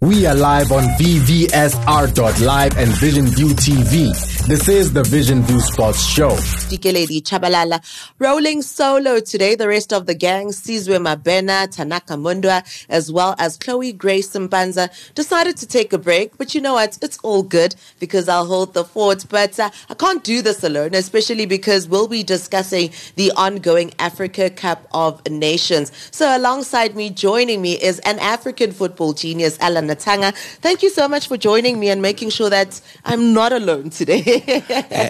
We are live on VVSR.live and Vision View TV. This is the Vision View Sports Show. Dikeledi Chabalala rolling solo today. The rest of the gang, Sizwe Mabena, Tanaka Mundwa, as well as Chloe Grace Mbanza, decided to take a break. But you know what? It's all good because I'll hold the fort. But uh, I can't do this alone, especially because we'll be discussing the ongoing Africa Cup of Nations. So alongside me, joining me is an African football genius, Alan Natanga. Thank you so much for joining me and making sure that I'm not alone today.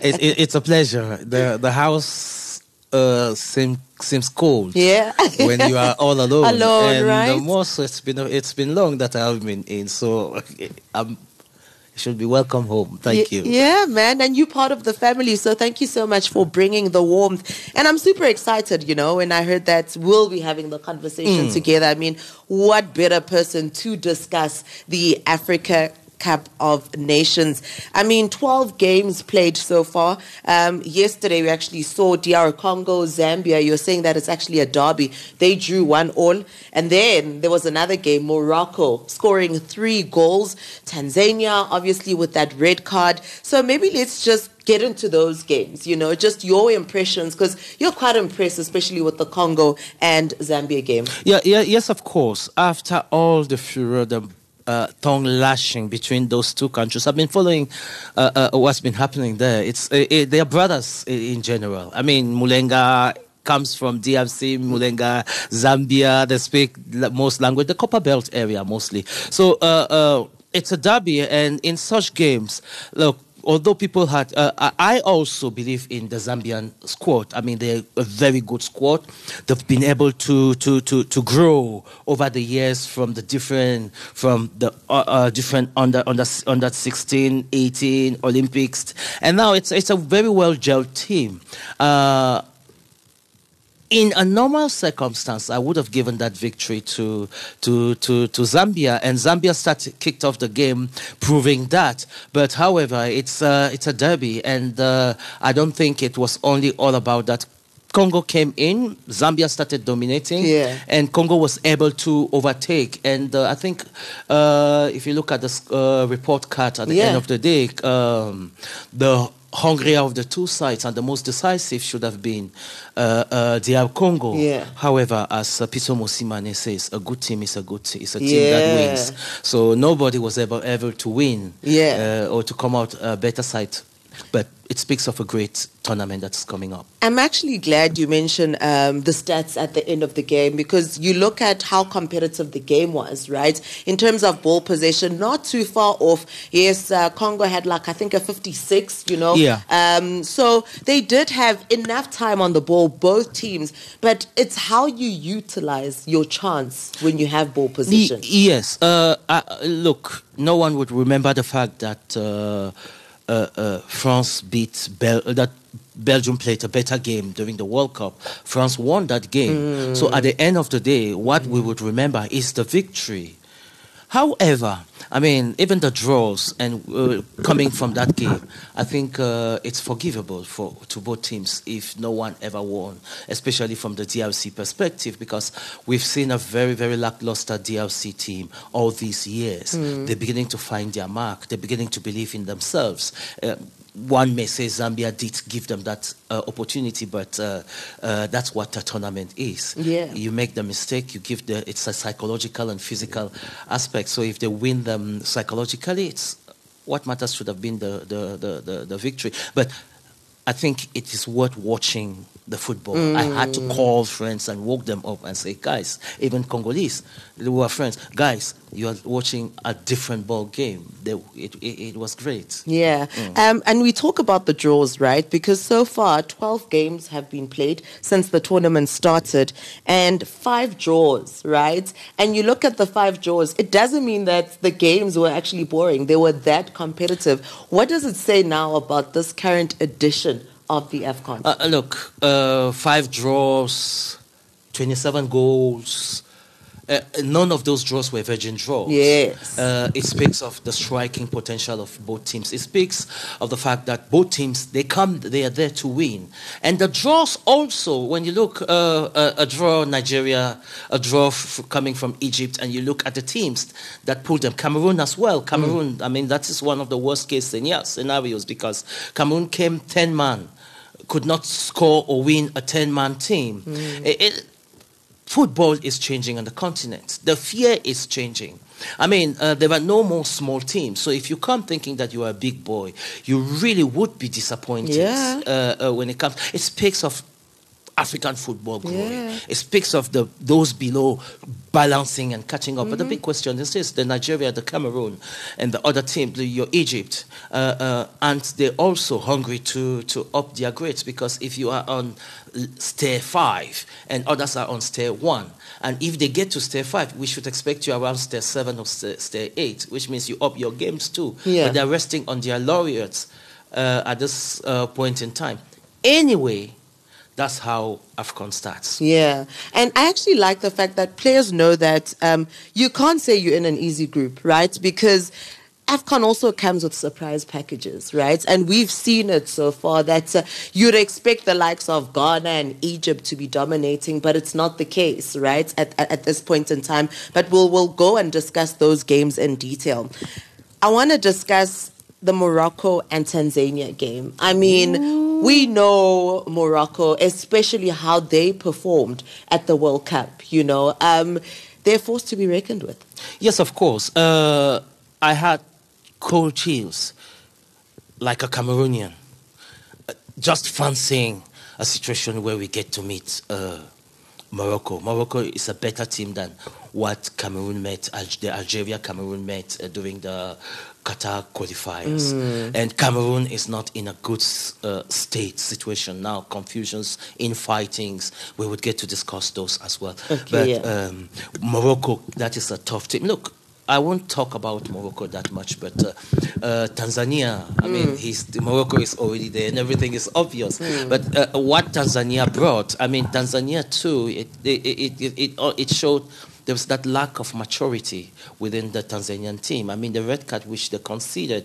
It, it, it's a pleasure. The the house uh, seems seems cold. Yeah. when you are all alone. Alone, and right? The most it's been it's been long that I've been in, so I'm. You Should be welcome home. Thank Ye- you. Yeah, man. And you're part of the family. So thank you so much for bringing the warmth. And I'm super excited, you know, when I heard that we'll be having the conversation Mm. together. I mean, what better person to discuss the Africa Cup of Nations. I mean, 12 games played so far. Um, yesterday, we actually saw DR Congo, Zambia. You're saying that it's actually a derby. They drew one all. And then there was another game, Morocco scoring three goals. Tanzania, obviously, with that red card. So maybe let's just get into those games, you know, just your impressions, because you're quite impressed, especially with the Congo and Zambia game. Yeah, yeah, yes, of course. After all the furor, the uh, tongue lashing between those two countries, I've been following uh, uh, what's been happening there. It's uh, uh, they are brothers in general. I mean, Mulenga comes from DRC, Mulenga, Zambia. They speak most language, the Copper Belt area mostly. So uh, uh, it's a derby, and in such games, look although people had, uh, I also believe in the Zambian squad. I mean, they're a very good squad. They've been able to to to to grow over the years from the different from the uh, uh, different under under under 16, 18 Olympics, and now it's it's a very well gelled team. Uh, in a normal circumstance, I would have given that victory to to to, to Zambia, and Zambia started kicked off the game, proving that. But however, it's uh, it's a derby, and uh, I don't think it was only all about that. Congo came in, Zambia started dominating, Yeah. and Congo was able to overtake. And uh, I think uh, if you look at the uh, report card at the Yeah. end of the day, um, the hungrier of the two sides and the most decisive should have been uh, uh, DR Congo. Yeah. However, as uh, Pitso Mosimane says, a good team is a good team. It's a team Yeah. that wins. So nobody was ever able to win Yeah. uh, or to come out a better side. But it speaks of a great tournament that's coming up. I'm actually glad you mentioned um, the stats at the end of the game because you look at how competitive the game was, right? In terms of ball possession, not too far off. Yes, uh, Congo had like, I think, a 56, you know? Yeah. Um, so they did have enough time on the ball, both teams, but it's how you utilize your chance when you have ball possession. yes. Uh, uh, look, no one would remember the fact that uh, uh, uh, France beat Bel- that Belgium played a better game during the World Cup. France won that game. So at the end of the day, what we would remember is the victory. However, I mean, even the draws and uh, coming from that game, I think uh, it's forgivable for to both teams if no one ever won, especially from the DRC perspective, because we've seen a very, very lackluster DRC team all these years. They're beginning to find their mark. They're beginning to believe in themselves. Uh, one may say Zambia did give them that uh, opportunity, but uh, uh, that's what a tournament is. Yeah. You make the mistake, you give the it's a psychological and physical aspect. So if they win them psychologically, it's what matters should have been the the, the, the, the victory. But I think it is worth watching the football. I had to call friends and woke them up and say, guys, even Congolese, they were friends, guys, you are watching a different ball game. They, it, it, it was great. Yeah. Um, and we talk about the draws, right? Because so far, 12 games have been played since the tournament started and five draws, right? And you look at the five draws, it doesn't mean that the games were actually boring. They were that competitive. What does it say now about this current edition of the AFCON? Uh, uh, look, uh, five draws, 27 goals, uh, none of those draws were virgin draws. Yes. Uh, it speaks of the striking potential of both teams. It speaks of the fact that both teams they come they are there to win. And the draws also when you look uh, a, a, draw Nigeria, a draw f- coming from Egypt, and you look at the teams that pulled them. Cameroon as well. Cameroon. Mm. I mean that is one of the worst case scenarios because Cameroon came ten man could not score or win a 10 man team. Mm. It, it, football is changing on the continent. The fear is changing. I mean, uh, there are no more small teams. So if you come thinking that you are a big boy, you really would be disappointed yeah. uh, uh, when it comes. It speaks of African football growing. Yeah. It speaks of the those below balancing and catching up. Mm-hmm. But the big question is this: the Nigeria, the Cameroon, and the other team, the, your Egypt, uh, uh, and they're also hungry to to up their grades because if you are on stair five and others are on stair one, and if they get to stair five, we should expect you around stair seven or stair, eight, which means you up your games too. Yeah. But they're resting on their laureates uh, at this uh, point in time. Anyway that's how AFCON starts. Yeah. And I actually like the fact that players know that um, you can't say you're in an easy group, right? Because AFCON also comes with surprise packages, right? And we've seen it so far that uh, you'd expect the likes of Ghana and Egypt to be dominating, but it's not the case, right? At, at, this point in time. But we'll, we'll go and discuss those games in detail. I want to discuss the Morocco and Tanzania game. I mean, Ooh. we know Morocco, especially how they performed at the World Cup. You know, um, they're forced to be reckoned with. Yes, of course. Uh, I had cold chills, like a Cameroonian, uh, just fancying a situation where we get to meet. Uh, Morocco. Morocco is a better team than what Cameroon met, the Algeria Cameroon met uh, during the Qatar qualifiers. Mm. And Cameroon is not in a good uh, state situation now. Confusions, infightings. We would get to discuss those as well. Okay, but yeah. um, Morocco, that is a tough team. Look, I won't talk about Morocco that much, but uh, uh, Tanzania, I mm. mean, he's, Morocco is already there and everything is obvious. Mm. But uh, what Tanzania brought, I mean, Tanzania too, it, it, it, it, it, it showed there was that lack of maturity within the Tanzanian team. I mean, the red card which they conceded,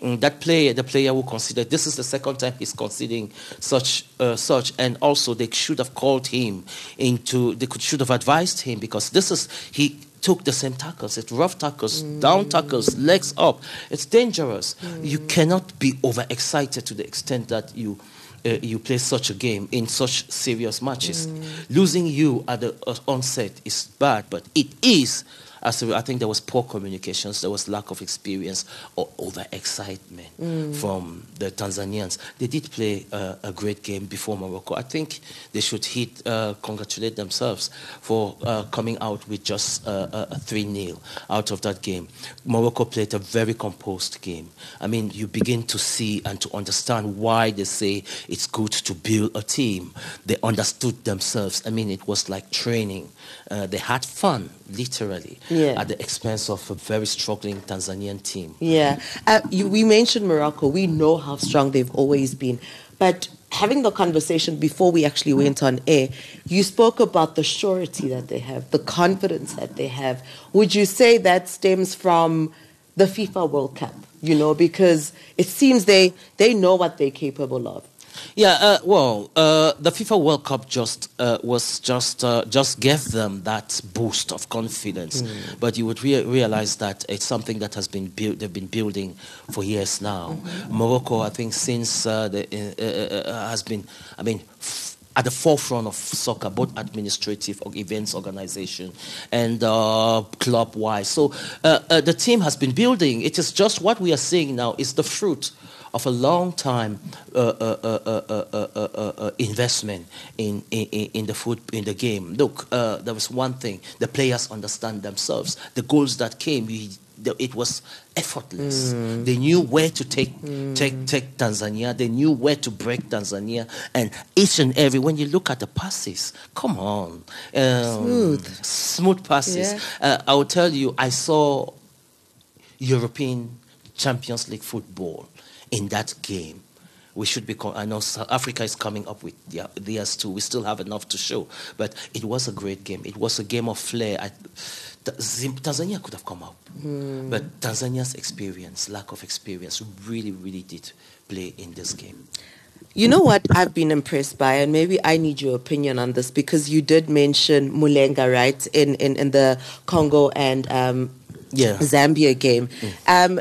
um, that player, the player who conceded, this is the second time he's conceding such, uh, such, and also they should have called him into, they could should have advised him because this is he took the same tackles. It's rough tackles, mm. down tackles, legs up. It's dangerous. Mm. You cannot be overexcited to the extent that you uh, you play such a game in such serious matches. Mm. Losing you at the uh, onset is bad, but it is as I think there was poor communications, there was lack of experience or overexcitement mm. from the Tanzanians. They did play uh, a great game before Morocco. I think they should hit, uh, congratulate themselves for uh, coming out with just uh, a 3 0 out of that game. Morocco played a very composed game. I mean, you begin to see and to understand why they say it's good to build a team. They understood themselves. I mean, it was like training. Uh, they had fun, literally yeah. at the expense of a very struggling Tanzanian team. Yeah. Uh, you, we mentioned Morocco. We know how strong they've always been. But having the conversation before we actually went on air, you spoke about the surety that they have, the confidence that they have. Would you say that stems from the FIFA World Cup? You know, because it seems they, they know what they're capable of. Yeah, uh, well, uh, the FIFA World Cup just uh, was just uh, just gave them that boost of confidence. Mm. But you would rea- realize that it's something that has been built. They've been building for years now. Mm-hmm. Morocco, I think, since uh, the, uh, has been. I mean. F- at the forefront of soccer, both administrative events organization and uh, club wise. So uh, uh, the team has been building. It is just what we are seeing now is the fruit of a long time uh, uh, investment in, in, in the foot in the game. Look, there was one thing: the players understand themselves. The goals that came, we, it was effortless. Mm. They knew where to take, mm. take, take Tanzania. They knew where to break Tanzania. And each and every, when you look at the passes, come on. Um, smooth. Smooth passes. Yeah. Uh, I will tell you, I saw European Champions League football in that game we should be. I know South Africa is coming up with their, theirs too. We still have enough to show, but it was a great game. It was a game of flair. I, Tanzania could have come up, mm. but Tanzania's experience, lack of experience, really, really did play in this game. You know what I've been impressed by, and maybe I need your opinion on this because you did mention Mulenga, right, in, in, in the Congo and um, yeah. Zambia game. Mm. Um,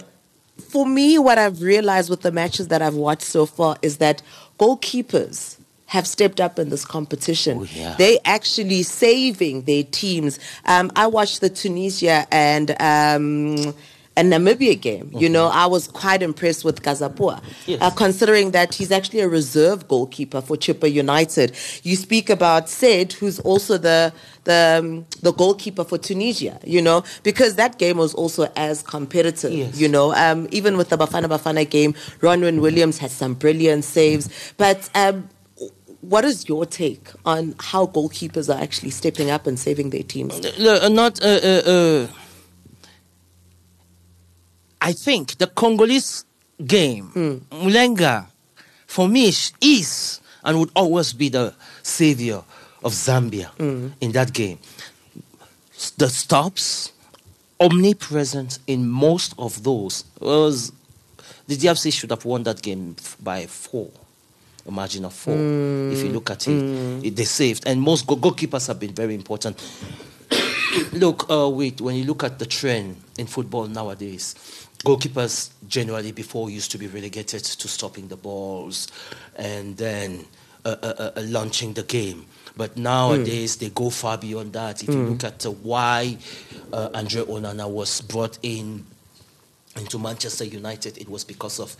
for me, what I've realized with the matches that I've watched so far is that goalkeepers have stepped up in this competition. Oh, yeah. They actually saving their teams. Um, I watched the Tunisia and um, a Namibia game. Mm-hmm. You know, I was quite impressed with Kazapua, yes. uh, considering that he's actually a reserve goalkeeper for Chippa United. You speak about Said, who's also the the um, the goalkeeper for Tunisia. You know, because that game was also as competitive. Yes. You know, um, even with the Bafana Bafana game, Ronwen Williams had some brilliant saves, but. Um, what is your take on how goalkeepers are actually stepping up and saving their teams? Uh, not uh, uh, uh I think the Congolese game, mm. Mulenga, for me, is and would always be the savior of Zambia mm. in that game. The stops, omnipresent in most of those, was the DRC should have won that game by four a margin of four. Mm. If you look at it, mm. it, they saved, and most goalkeepers have been very important. look, uh, wait, when you look at the trend in football nowadays, goalkeepers generally before used to be relegated to stopping the balls and then uh, uh, uh, uh launching the game. But nowadays mm. they go far beyond that. If mm. you look at why uh, Andre Onana was brought in into Manchester United, it was because of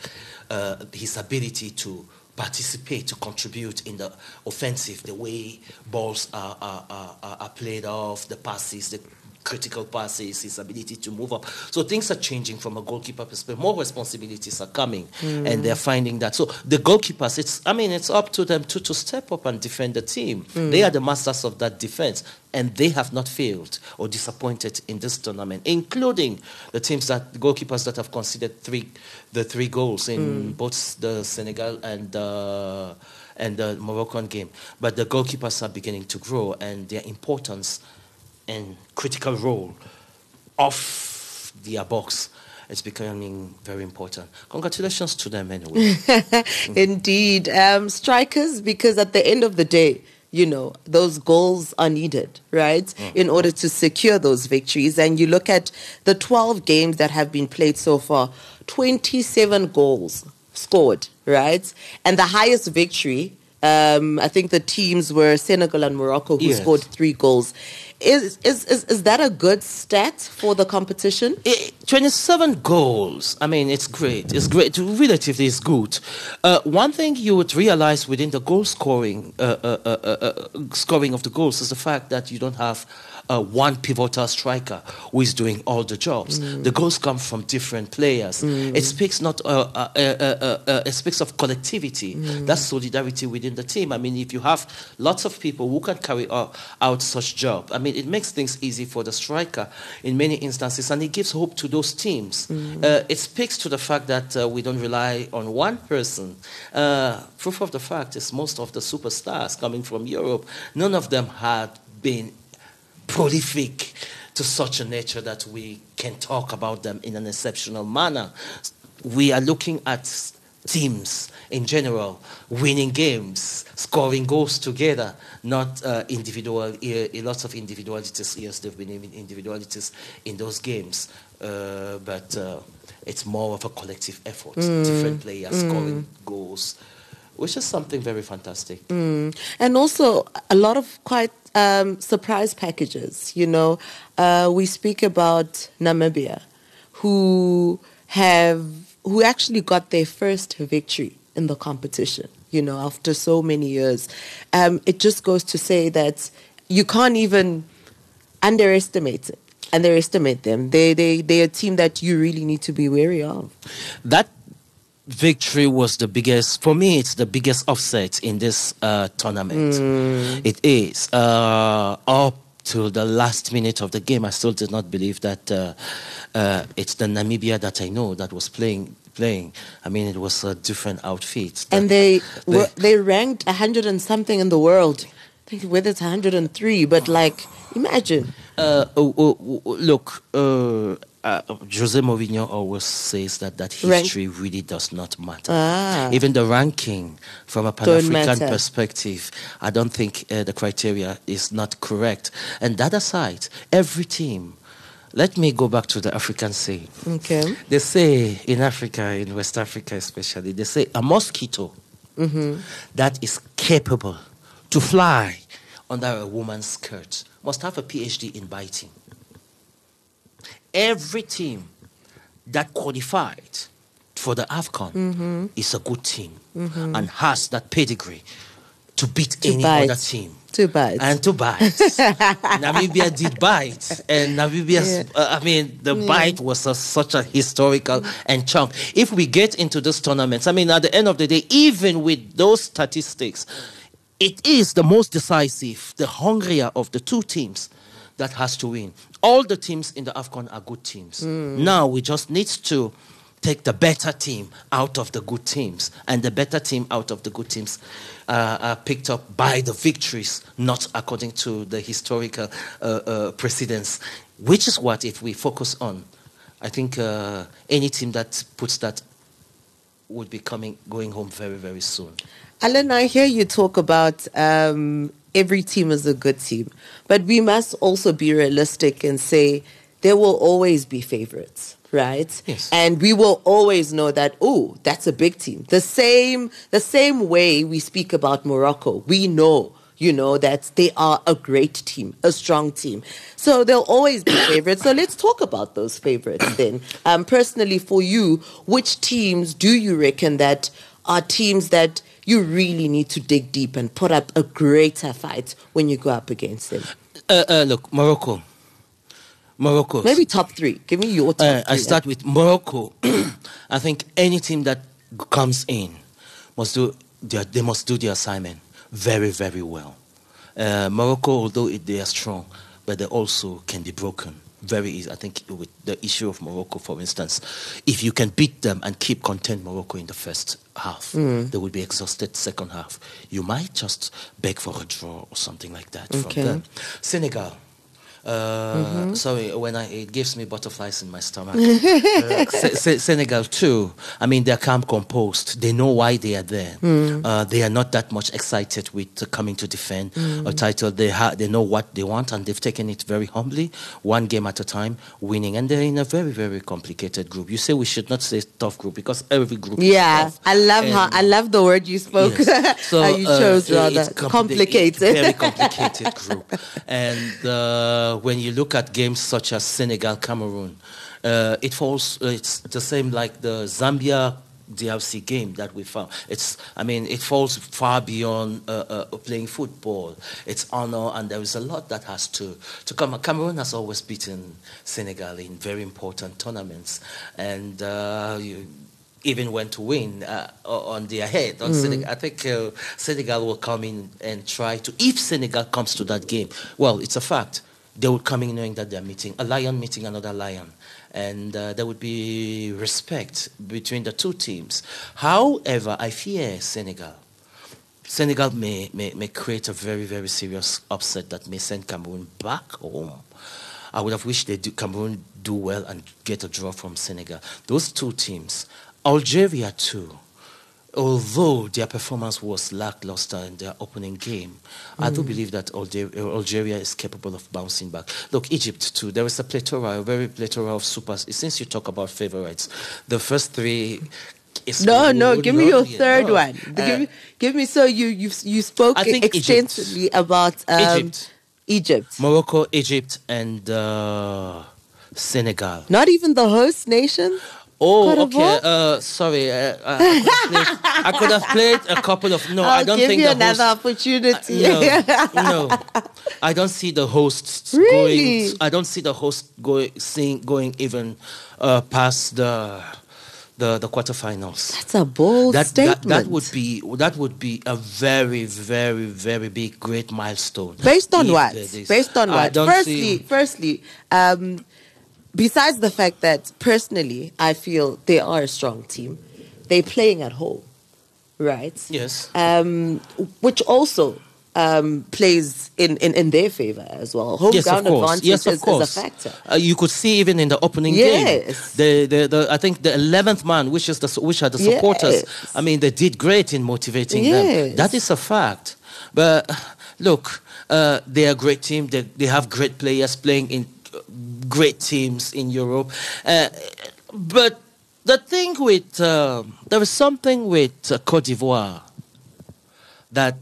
uh, his ability to participate, to contribute in the offensive, the way balls are, are, are, are played off, the passes, the critical passes, his ability to move up. So things are changing from a goalkeeper perspective. More responsibilities are coming, mm. and they're finding that. So the goalkeepers, it's I mean, it's up to them to, to step up and defend the team. Mm. They are the masters of that defense, and they have not failed or disappointed in this tournament, including the teams that goalkeepers that have conceded three, the three goals in mm. both the Senegal and. the and the Moroccan game. But the goalkeepers are beginning to grow, and their importance and critical role of their box is becoming very important. Congratulations to them anyway. Indeed. Um, strikers, because at the end of the day, you know, those goals are needed, right, mm. in order to secure those victories. And you look at the 12 games that have been played so far, 27 goals scored, right? And the highest victory um, I think the teams were Senegal and Morocco who yes. scored three goals. Is, is, is, that a good stat for the competition? It, 27 goals. I mean, it's great. It's great. Relatively, it's good. Uh, one thing you would realize within the goal scoring, uh, uh, uh, uh, uh scoring of the goals is the fact that you don't have uh, one pivotal striker who is doing all the jobs. Mm. The goals come from different players. Mm. It speaks not. Uh, uh, uh, uh, uh it speaks of collectivity. Mm. That's solidarity within the team. I mean, if you have lots of people who can carry out such job, I mean, it makes things easy for the striker in many instances, and it gives hope to those teams. Mm. it speaks to the fact that we don't rely on one person. proof of the fact is most of the superstars coming from Europe, none of them had been prolific to such a nature that we can talk about them in an exceptional manner. We are looking at teams in general winning games, scoring goals together, not uh, individual, uh, lots of individualities. Yes, there have been individualities in those games, uh, but uh, it's more of a collective effort. Mm. Different players mm. scoring goals, which is something very fantastic. Mm. And also a lot of quite um, surprise packages. You know, uh, we speak about Namibia, who have who actually got their first victory in the competition. You know, after so many years, um, it just goes to say that you can't even underestimate it underestimate them. They they they're a team that you really need to be wary of. That victory was the biggest for me it's the biggest offset in this uh, tournament mm. it is uh, up till the last minute of the game, I still did not believe that uh, uh, it's the Namibia that I know that was playing. Playing, I mean, it was a different outfit. And they were they ranked hundred and something in the world. I think whether it's 103, but like, imagine. Uh, oh, oh, oh, look, uh, Jose Mourinho always says that that history Rank. really does not matter. Ah. Even the ranking from a Pan African perspective, I don't think uh, the criteria is not correct. And that aside, every team. Let me go back to the African saying. Okay. They say in Africa, in West Africa especially, they say a mosquito mm-hmm. that is capable to fly under a woman's skirt must have a PhD in biting every team that qualified for the AFCON mm-hmm. is a good team mm-hmm. and has that pedigree to beat to any bite. other team. To bite. And to bite. Namibia did bite. And Namibia's, yeah. uh, I mean, the yeah. bite was a, such a historical and chunk. If we get into those tournaments, I mean, at the end of the day, even with those statistics, it is the most decisive, the hungrier of the two teams that has to win. All the teams in the AFCON are good teams. Mm. Now we just need to take the better team out of the good teams, and the better team out of the good teams uh, are picked up by the victories, not according to the historical uh, uh, precedence, which is what, if we focus on, I think uh, any team that puts that would be coming going home very, very soon. Alan, I hear you talk about um, every team is a good team. But we must also be realistic and say there will always be favorites, right? Yes. And we will always know that, oh, that's a big team. The same the same way we speak about Morocco, we know you know, that they are a great team, a strong team. So they'll always be favorites. So let's talk about those favorites then. Um, personally, for you, which teams do you reckon that are teams that you really need to dig deep and put up a greater fight when you go up against them. Uh, uh, look, Morocco. Morocco. Maybe top three. Give me your top uh, I start with Morocco. I think any team that comes in must do their, they must do the assignment very, very well. Uh, Morocco, although it, they are strong, but they also can be broken very easy. I think with the issue of Morocco, for instance, if you can beat them and keep content Morocco in the first half, mm. they will be exhausted second half. You might just beg for a draw or something like that okay. from them. Senegal. Uh, mm-hmm. Sorry, when I, it gives me butterflies in my stomach. uh, Senegal too. I mean, they're calm, composed. They know why they are there. Mm. Uh, they are not that much excited with coming to defend mm. a title. They ha- they know what they want, and they've taken it very humbly, one game at a time, winning. And they're in a very very complicated group. You say we should not say tough group because every group. Yeah, I love and how I love the word you spoke. Yes. So, how you uh, chose rather compli- complicated. very complicated group, and uh, uh, when you look at games such as Senegal, Cameroon, uh, it falls. It's the same like the Zambia DRC game that we found. It's, I mean, it falls far beyond uh, uh, playing football. It's honor, and there is a lot that has to, to come. Cameroon has always beaten Senegal in very important tournaments, and uh, you, even went to win uh, on their head. On mm. Senegal. I think uh, Senegal will come in and try to, if Senegal comes to that game, well, it's a fact they would come in knowing that they're meeting a lion meeting another lion. And uh, there would be respect between the two teams. However i fear senegal. Senegal may, may, may create a very very serious upset that may send cameroon back home. I would have wished they do, cameroon do well and get a draw from senegal. Those two teams algeria too although their performance was lackluster in their opening game, mm. I do mm. believe that Algeria is capable of bouncing back. Look, Egypt too. There is a plethora, a very plethora of supers. Since you talk about favorites, the first three. no, no. Give me your third no. one. Uh, give, me, give me. So you you you spoke extensively Egypt. about um, Egypt, Egypt, Morocco, Egypt, and uh, Senegal. Not even the host nation. Oh, okay. Uh, sorry, uh, uh I, could have played a couple of. No, I'll I don't give think you the another host, opportunity. Uh, no, no, I don't see the hosts really? going. I don't see the host going, seeing, going even uh, past the the the quarterfinals. That's a bold That, statement. that that would be that would be a very very very big great milestone. Based on what? Based on what? Firstly, see- firstly, um, besides the fact that personally, I feel they are a strong team. They're playing at home, right? yes. Um, which also um, plays in, in, in their favor as well. Home Yes, of ground course. advantage Yes, of is, course. is a factor. Uh, you could see even in the opening game, Yes. the, the, the I think the eleventh man, which is the which are the supporters. Yes. I mean, they did great in motivating Yes. them. That is a fact. But look, uh, they are a great team. They they have great players playing in great teams in Europe. Uh, but the thing with uh, there is something with uh, Cote d'Ivoire that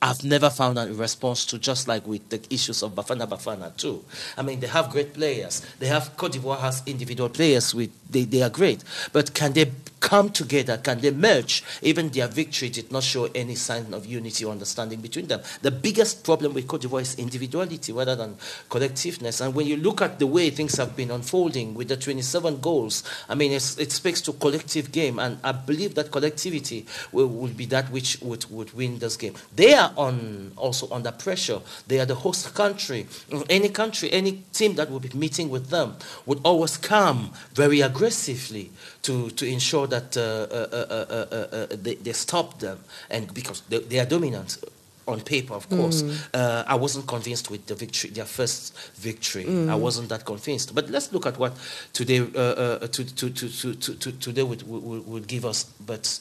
I've never found a response to, just like with the issues of Bafana Bafana too. I mean, they have great players. They have Cote d'Ivoire has individual players with they, they are great, but can they come together? Can they merge? Even their victory did not show any sign of unity or understanding between them. The biggest problem with Cote d'Ivoire is individuality rather than collectiveness. And when you look at the way things have been unfolding with the 27 goals, I mean, it speaks to collective game, and I believe that collectivity will, will be that which would, would win this game. They are on also under pressure. They are the host country. Any country, any team that will be meeting with them would always come very aggressively to, to ensure that uh, uh, uh, they, they stop them, and because they, they are dominant on paper, of course. Uh, I wasn't convinced with the victory, their first victory. I wasn't that convinced. But let's look at what today, uh, uh, to, to, to, to, to, to, today would, would, would give us. But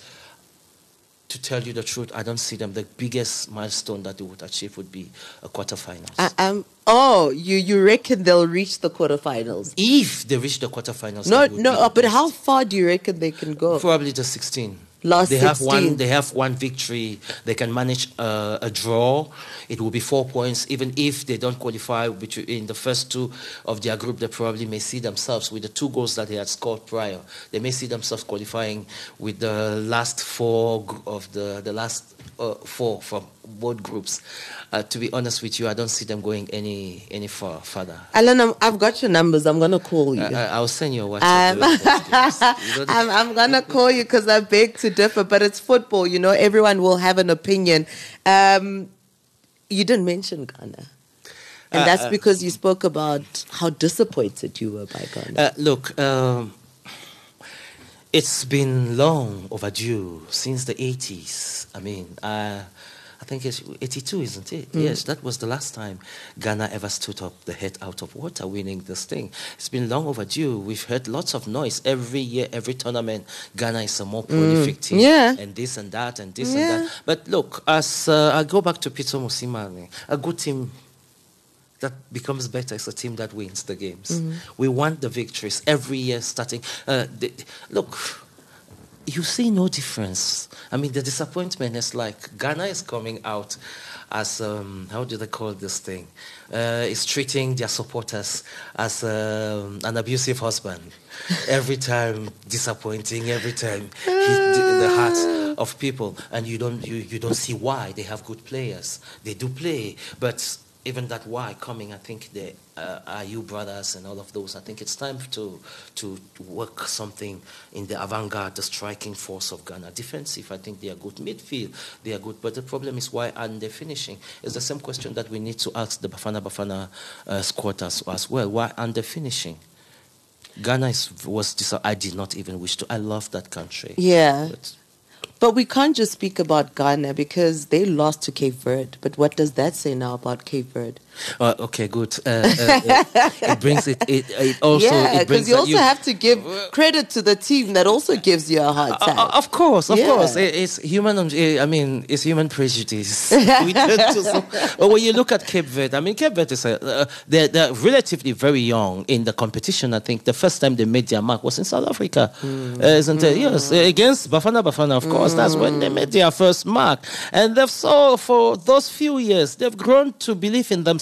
to tell you the truth, I don't see them. The biggest milestone that they would achieve would be a quarterfinals. Uh, um, oh, you, you reckon they'll reach the quarterfinals? if they reach the quarterfinals, No, no, uh, but how far do you reckon they can go? Probably the 16. Last they have one. They have one victory. They can manage uh, a draw. It will be four points. Even if they don't qualify in the first two of their group, they probably may see themselves with the two goals that they had scored prior. They may see themselves qualifying with the last four of the the last uh, four from both groups. Uh, to be honest with you, I don't see them going any any far further. Alan, I'm, I've got your numbers. I'm going to call you. I, I- I'll send you a WhatsApp. Um, to- you don't- I'm, I'm gonna call you because I beg to differ, but it's football. You know, everyone will have an opinion. Um, you didn't mention Ghana, and Uh, that's uh, because you spoke about how disappointed you were by Ghana. Uh, look, um, it's been long overdue since the 80s. I mean, uh, I think it's 82, isn't it? Yes, that was the last time Ghana ever stood up the head out of water winning this thing. It's been long overdue. We've heard lots of noise every year, every tournament. Ghana is a more prolific team. Yeah. And this and that and this Yeah. and that. But look, as uh, I go back to Peter Mosimane, a good team that becomes better is a team that wins the games. We want the victories every year starting. Uh, the, look, you see no difference. I mean, the disappointment is like Ghana is coming out as, um, how do they call this thing? Uh, is treating their supporters as um, an abusive husband. Every time disappointing, every time the, hearts of people, and you don't you, you don't see why they have good players. They do play, but even that why coming, I think the uh, Ayew brothers and all of those. I think it's time to to work something in the avant-garde, the striking force of Ghana. Defensive, I think they are good. Midfield, they are good. But the problem is why aren't they finishing? It's the same question that we need to ask the Bafana Bafana uh, squad as, as well. Why aren't they finishing? Ghana is, was dis- I did not even wish to. I love that country. yeah, But but we can't just speak about Ghana because they lost to Cape Verde. But what does that say now about Cape Verde? Uh, okay, good. Uh, uh, uh, it brings it. It, it also. yeah, it brings because you also have to give credit to the team that also gives you a hard time. Uh, of course, of Yeah. course. It- It's human. um, I mean, it's human prejudice. we tend to, so- but when you look at Cape Verde, I mean, Cape Verde is a, uh, they're, they're relatively very young in the competition. I think the first time they made their mark was in South Africa, Hmm. uh, isn't it? Yes, uh, against Bafana Bafana. Of course, that's when they made their first mark, and they've so for those few years they've grown to believe in themselves,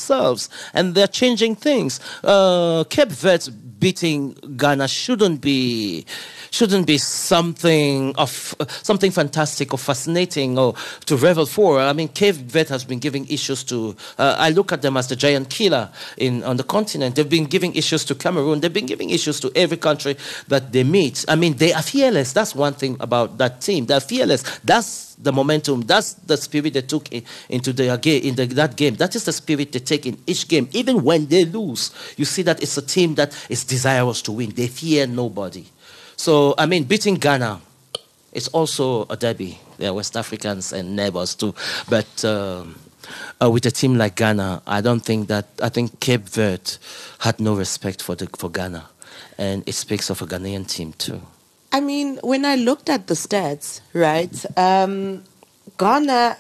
and they're changing things. Uh, Cape Verde beating Ghana shouldn't be shouldn't be something of uh, something fantastic or fascinating or to revel for. I mean, Cape Verde has been giving issues to. Uh, I look at them as the giant killer in on the continent. They've been giving issues to Cameroon. They've been giving issues to every country that they meet. I mean, they are fearless. That's one thing about that team. They're fearless. That's the momentum. That's the spirit they took in, into the game in the, that game. That is the spirit they take in each game, even when they lose. You see that it's a team that is desirous to win. They fear nobody. So, I mean, beating Ghana is also a derby. They're West Africans and neighbors too. But um, uh, with a team like Ghana, I don't think that, I think Cape Verde had no respect for, the, for Ghana. And it speaks of a Ghanaian team too. I mean, when I looked at the stats, right, um, Ghana,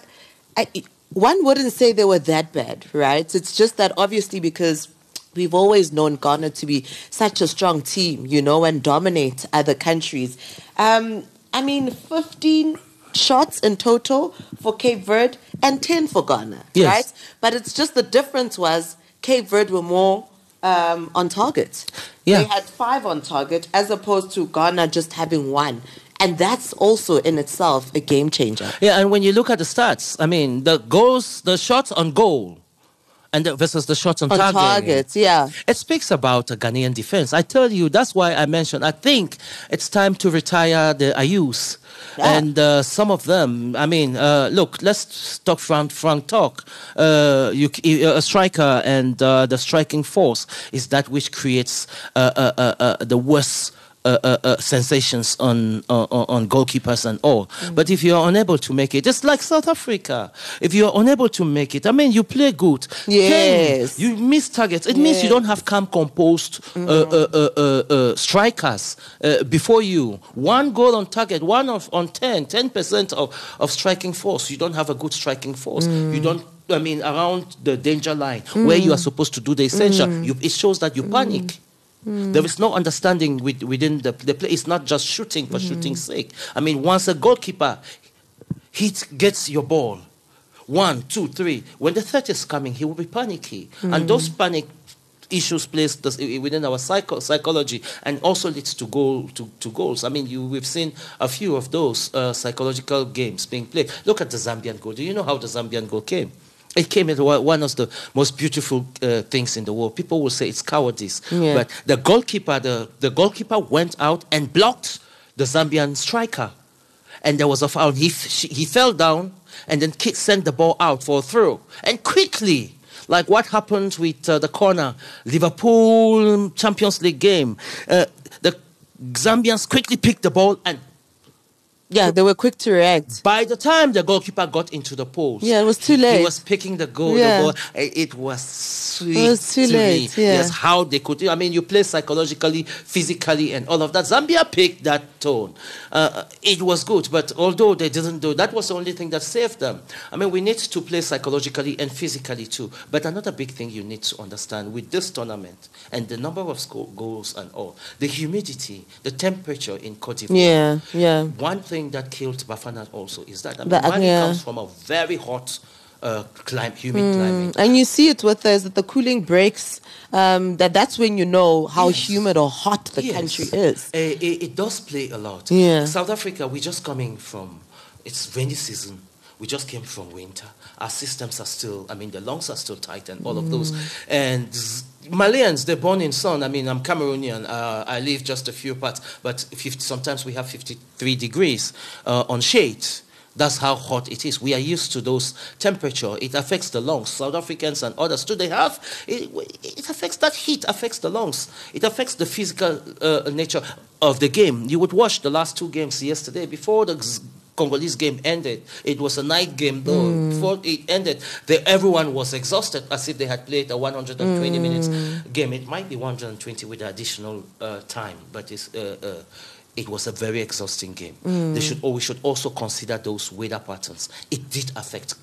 I, one wouldn't say they were that bad, right? It's just that obviously because We've always known Ghana to be such a strong team, you know, and dominate other countries. Um, I mean, 15 shots in total for Cape Verde and 10 for Ghana, Yes. right? But it's just the difference was Cape Verde were more um, on target. Yeah. They had five on target as opposed to Ghana just having one. And that's also in itself a game changer. Yeah, and when you look at the stats, I mean, the goals, the shots on goal, and the, versus the shots on, On target. targets, yeah. It speaks about a Ghanaian defense. I tell you, that's why I mentioned. I think it's time to retire the Ayews. Yeah. And uh, some of them, I mean, uh, look, let's talk frank, frank talk. Uh, you, a striker and uh, the striking force is that which creates uh, uh, uh, uh, the worst uh, uh, uh, sensations on, uh, on goalkeepers and all. Mm. But if you're unable to make it, just like South Africa, if you're unable to make it, I mean, you play good. Yes. Then you miss targets. It means you don't have calm, composed uh, uh, uh, uh, uh, strikers uh, before you. One goal on target, one of on 10, 10% of, of striking force. You don't have a good striking force. You don't. I mean, around the danger line where you are supposed to do the essential, you, it shows that you panic. Mm. There is no understanding with, within the, the play. It's not just shooting for mm-hmm. shooting's sake. I mean, once a goalkeeper hit gets your ball, one, two, three. When the third is coming, he will be panicky, and mm-hmm. those panic issues this- within our psycho- psychology and also leads to goal to, to goals. I mean, you we've seen a few of those uh, psychological games being played. Look at the Zambian goal. Do you know how the Zambian goal came? It came as one of the most beautiful uh, things in the world. People will say it's cowardice, Yeah. but the goalkeeper, the, the goalkeeper went out and blocked the Zambian striker and there was a foul. He, she- he fell down and then kick, sent the ball out for a throw. And quickly, like what happened with uh, the corner, Liverpool Champions League game, uh, the Zambians quickly picked the ball and Yeah, they were quick to react. by the time the goalkeeper got into the post, Yeah, it was too late. He was picking the goal. Yeah. The. It it was sweet. It was too to late, yeah. Yes, how they could. I mean, you play psychologically, physically, and all of that. Zambia picked that tone. Uh, it was good, but although they didn't do that, was the only thing that saved them. I mean, we need to play psychologically and physically too. But another big thing you need to understand with this tournament and the number of goals and all, the humidity, the temperature in Cote d'Ivoire. Yeah, yeah. One thing that killed Bafana also is that I mean, Mali yeah. comes from a very hot, uh, climate, humid climate. And you see it with us that the cooling breaks. Um, that that's when you know how Yes. humid or hot the Yes. country is. Uh, it, it does play a lot. Yeah. South Africa, we're just coming from, it's rainy season. We just came from winter. Our systems are still, I mean, the lungs are still tight and all of those. Mm. And Malians, they're born in sun. I mean, I'm Cameroonian. Uh, I live just a few parts, but 50, sometimes we have 53 degrees uh, on shade. That's how hot it is. We are used to those temperature. It affects the lungs. South Africans and others too. They have it, it affects that heat affects the lungs. It affects the physical uh, nature of the game. You would watch the last two games yesterday before the Congolese game ended. It was a night game though. Before it ended, they, everyone was exhausted as if they had played a 120 minutes game. It might be 120 with additional uh, time, but it's. Uh, uh, it was a very exhausting game. They should, we should also consider those weather patterns. It did affect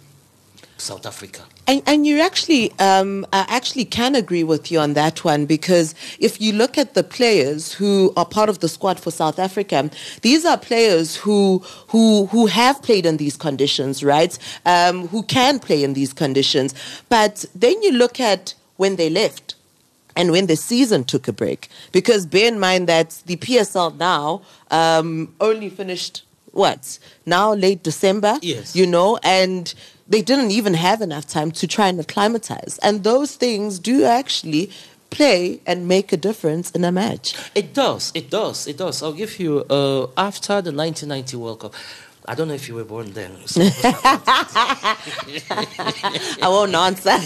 South Africa. And, and you actually, um, I actually can agree with you on that one because if you look at the players who are part of the squad for South Africa, these are players who who who have played in these conditions, right? Um, who can play in these conditions. But then you look at when they left. and when the season took a break. Because bear in mind that the PSL now um, only finished what now late December. Yes. you know, and they didn't even have enough time to try and acclimatize, and those things do actually play and make a difference in a match. It does. It does. It does. I'll give you uh, after the 1990 World Cup. I don't know if you were born then. So I won't answer.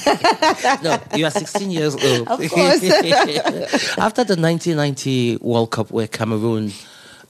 no, you are 16 years old. Of course. After the 1990 World Cup, where Cameroon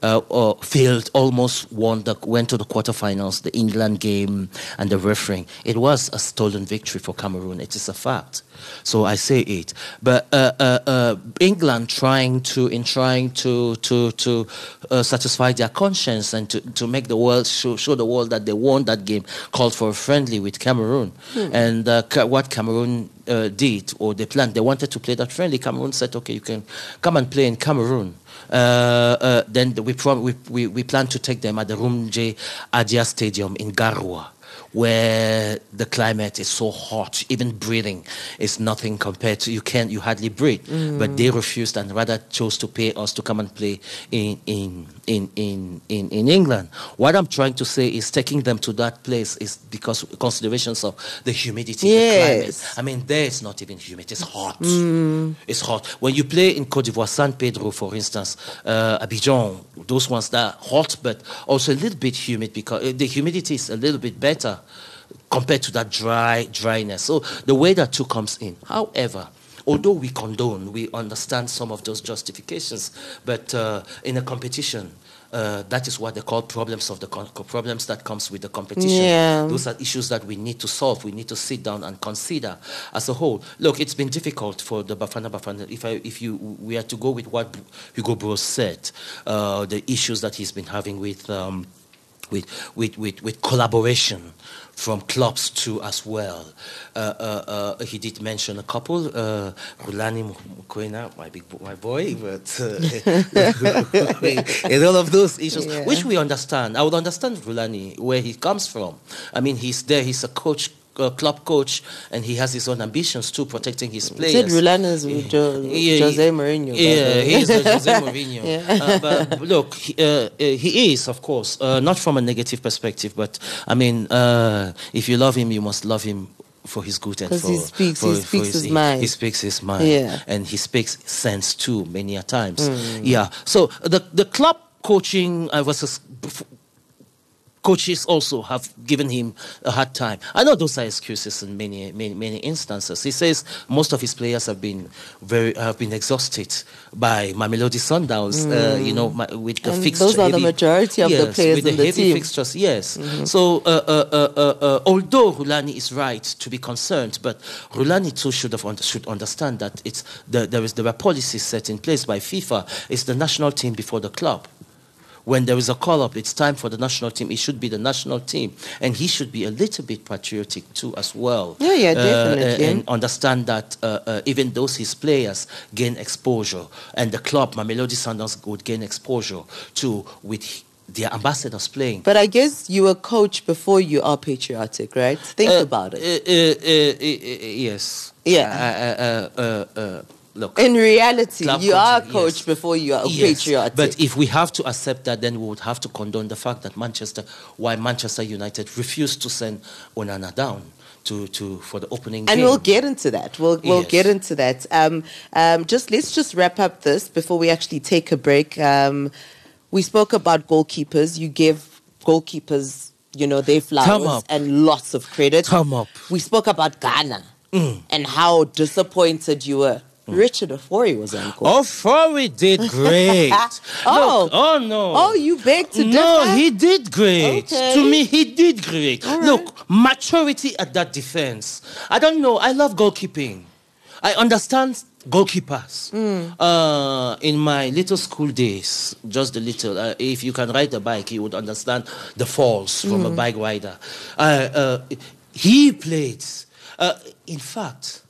uh, uh, failed, almost won, the, went to the quarterfinals, the England game, and the refereeing, it was a stolen victory for Cameroon. It is a fact. So I say it. But uh, uh, uh, England trying to, in trying to to to uh, satisfy their conscience and to, to make the world show, show the world that they won that game, called for a friendly with Cameroon. And uh, Ca- what Cameroon uh, did, or they planned, they wanted to play that friendly. Cameroon said, "Okay, you can come and play in Cameroon." Uh, uh, then we, we, we, we plan to take them at the Roumdé Adjia Stadium in Garoua, where the climate is so hot, even breathing is nothing compared to you can't you hardly breathe. But they refused and rather chose to pay us to come and play in in, in, in, in in England. What I'm trying to say is taking them to that place is because considerations of the humidity, the climate. Yes. I mean, there it's not even humid; it's hot. It's hot. When you play in Cote d'Ivoire, San Pedro, for instance, uh, Abidjan, those ones that are hot, but also a little bit humid because uh, the humidity is a little bit better compared to that dry dryness. So the way that two comes in. However, although we condone, we understand some of those justifications, but uh, in a competition. Uh, that is what they call problems of the problems that comes with the competition. Yeah. Those are issues that we need to solve. We need to sit down and consider as a whole. Look, it's been difficult for the Bafana Bafana. If I, if you we are to go with what Hugo Broos said, uh, the issues that he's been having with. Um, with, with, with, with collaboration from clubs too as well. Uh, uh, uh, he did mention a couple, uh, Rulani Mokwena, my big bo- my boy, but uh, and all of those issues, Yeah. which we understand. I would understand Rulani where he comes from. I mean, he's there. He's a coach. Uh, club coach, and he has his own ambitions too, protecting his players. Said Rulanas with Jo- Jose Mourinho. Yeah, he is Jose Mourinho. Uh, but look, he, uh, uh, he is, of course, uh, not from a negative perspective, but I mean, uh, if you love him, you must love him for his good and for he speaks- for- he speaks his he, mind. He speaks his mind, Yeah. and he speaks sense too, many a times. Hmm. Yeah. So the the club coaching I versus coaches also have given him a hard time. I know those are excuses in many, many, many instances. He says most of his players have been very have been exhausted by Mamelodi Sundowns. Uh, you know, ma- with the Hmm. And fixture. those are the majority of the players with the in the heavy team. fixtures. Yes. So uh, uh, uh, uh, uh, although Rulani is right to be concerned, but Rulani too should have under, should understand that it's the, there is there are policies set in place by FIFA. It's the national team before the club when there is a call up, it's time for the national team. It should be the national team, and he should be a little bit patriotic too, as well. Yeah, yeah, Uh, definitely. and understand that uh, uh, even those his players gain exposure, and the club, Mamelodi Sundowns, would gain exposure too with their ambassadors playing. But I guess you were coach before you are patriotic, right? Think Uh, about it. uh, uh, uh, uh, uh, yes. Yeah. Look. In reality, you are a coach yes. before you are Yes, patriotic. But if we have to accept that, then we would have to condone the fact that Manchester, why Manchester United refused to send Onana down to, to for the opening game. and game. we'll get into that. We'll we'll Yes. get into that. Um, um, just let's just wrap up this before we actually take a break. Um, we spoke about goalkeepers. You gave goalkeepers, you know, their flowers and lots of credit. Come up. We spoke about Ghana Mm. and how disappointed you were. Richard Ofori was on goal. Oh, did great. Oh. Look, oh no. Oh, you beg to No, he did great. Okay. To me, he did great. Right. Look, maturity at that defense. I don't know. I love goalkeeping. I understand goalkeepers. Hmm. Uh, in my little school days, just a little, uh, if you can ride a bike, you would understand the falls from Hmm. a bike rider. Uh, uh, he played. Uh, in fact,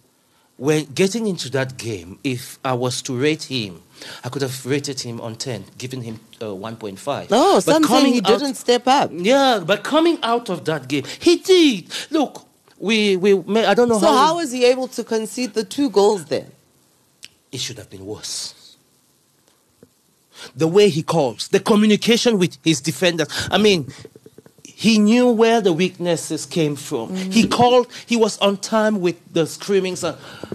when getting into that game, if I was to rate him, I could have rated him on 10, given him uh, 1.5. Oh, But some saying coming he out- didn't step up. Yeah, but coming out of that game, he did. Look, we, we may, I don't know So how. how was he able to concede the two goals then? it should have been worse. The way he calls, the communication with his defenders. I mean, he knew where the weaknesses came from. Mm-hmm. He called, he was on time with the screaming screamings.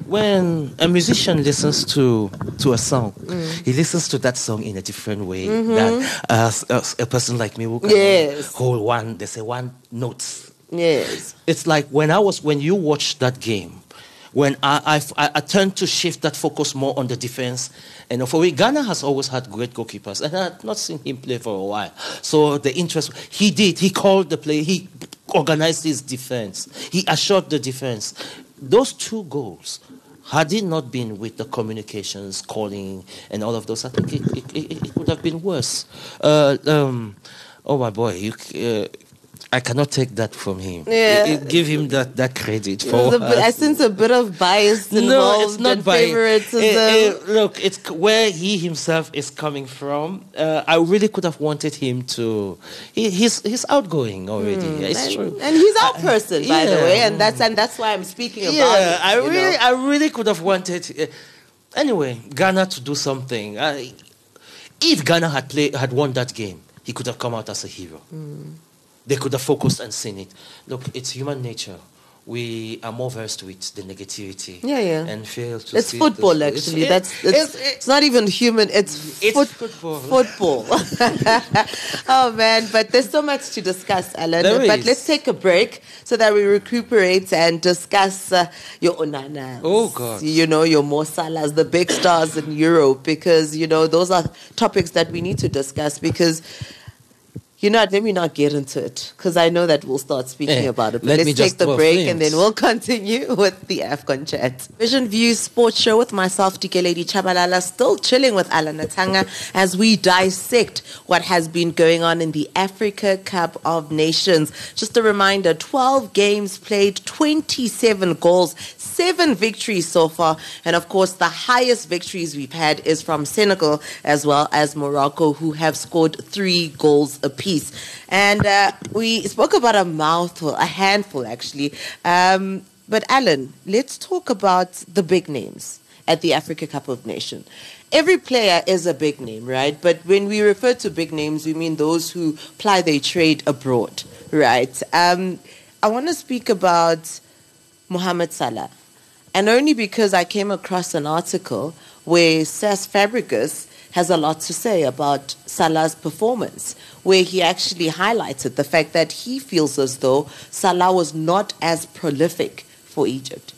When a musician listens to, to a song, mm. he listens to that song in a different way mm-hmm. than uh, a, a, person like me who can yes. hold one, they say one note. Yes. It's like when I was, when you watched that game, when I, I, I turned to shift that focus more on the defense. And for me, Ghana has always had great goalkeepers, and I had not seen him play for a while. So the interest, he did, he called the play, he organized his defense, he assured the defense. Those two goals, had it not been with the communications, calling, and all of those, I think it, it, it, it would have been worse. Uh, um, oh my boy, you, uh, I cannot take that from him. Yeah. give him that, that credit for. A, I sense a bit of bias involved no, it's not bias. It, it, look, it's where he himself is coming from. Uh, I really could have wanted him to. He, he's he's outgoing already. Mm, it's and, true, and he's our person, by yeah. the way, and that's and that's why I'm speaking about. Yeah, I really, know? I really could have wanted. Uh, anyway, Ghana to do something. I, if Ghana had played, had won that game, he could have come out as a hero. Mm they could have focused and seen it. Look, it's human nature. We are more versed with the negativity. Yeah, yeah. And fail to see. It's football, actually. It's, That's it's, it's, it's, not even human. It's, it's foot, football. Football. oh man, but there's so much to discuss, Alan. There but is. let's take a break so that we recuperate and discuss uh, your Onana. Oh God. You know your Mo Salahs, the big stars in Europe, because you know those are topics that we need to discuss because you know what? Let me not get into it because I know that we'll start speaking yeah, about it. But let's take the break and then we'll continue with the AFCON chat. Vision Views Sports Show with myself, DK Lady Chabalala, still chilling with Alan Natanga as we dissect what has been going on in the Africa Cup of Nations. Just a reminder 12 games played, 27 goals, seven victories so far. And of course, the highest victories we've had is from Senegal as well as Morocco, who have scored three goals apiece piece. And uh, we spoke about a mouthful, a handful actually. Um, but Alan, let's talk about the big names at the Africa Cup of Nations. Every player is a big name, right? But when we refer to big names, we mean those who ply their trade abroad, right? Um, I want to speak about Mohamed Salah. And only because I came across an article where Cesc Fabregas has a lot to say about Salah's performance, where he actually highlighted the fact that he feels as though Salah was not as prolific for Egypt.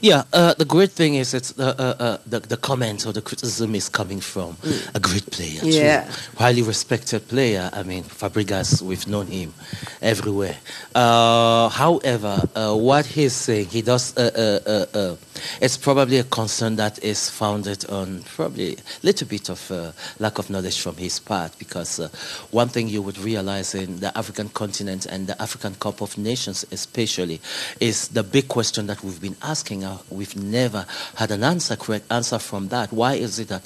Yeah, uh, the great thing is it's uh, uh, uh, the the comment or the criticism is coming from mm. a great player, yeah, too. highly respected player. I mean, Fabregas, we've known him everywhere. Uh, however, uh, what he's saying, he does. it's probably a concern that is founded on probably a little bit of lack of knowledge from his part, because one thing you would realize in the African continent and the African Cup of Nations, especially, is the big question that we've been asking asking, uh, we've never had an answer, correct answer from that. Why is it that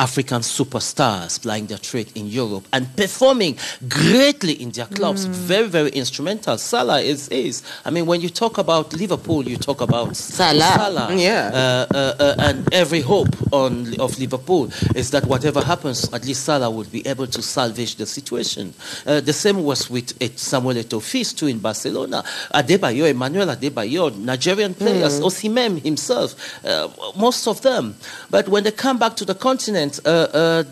African superstars playing their trade in Europe and performing greatly in their clubs, mm. very, very instrumental. Salah is, is. I mean, when you talk about Liverpool, you talk about Salah. Salah. Yeah. Uh, uh, uh, and every hope on, of Liverpool is that whatever happens, at least Salah would be able to salvage the situation. Uh, the same was with Samuel Eto'o too in Barcelona. Adebayor, Emmanuel Adebayor, Nigerian players, mm. Himself, uh, most of them. But when they come back to the continent, uh, uh,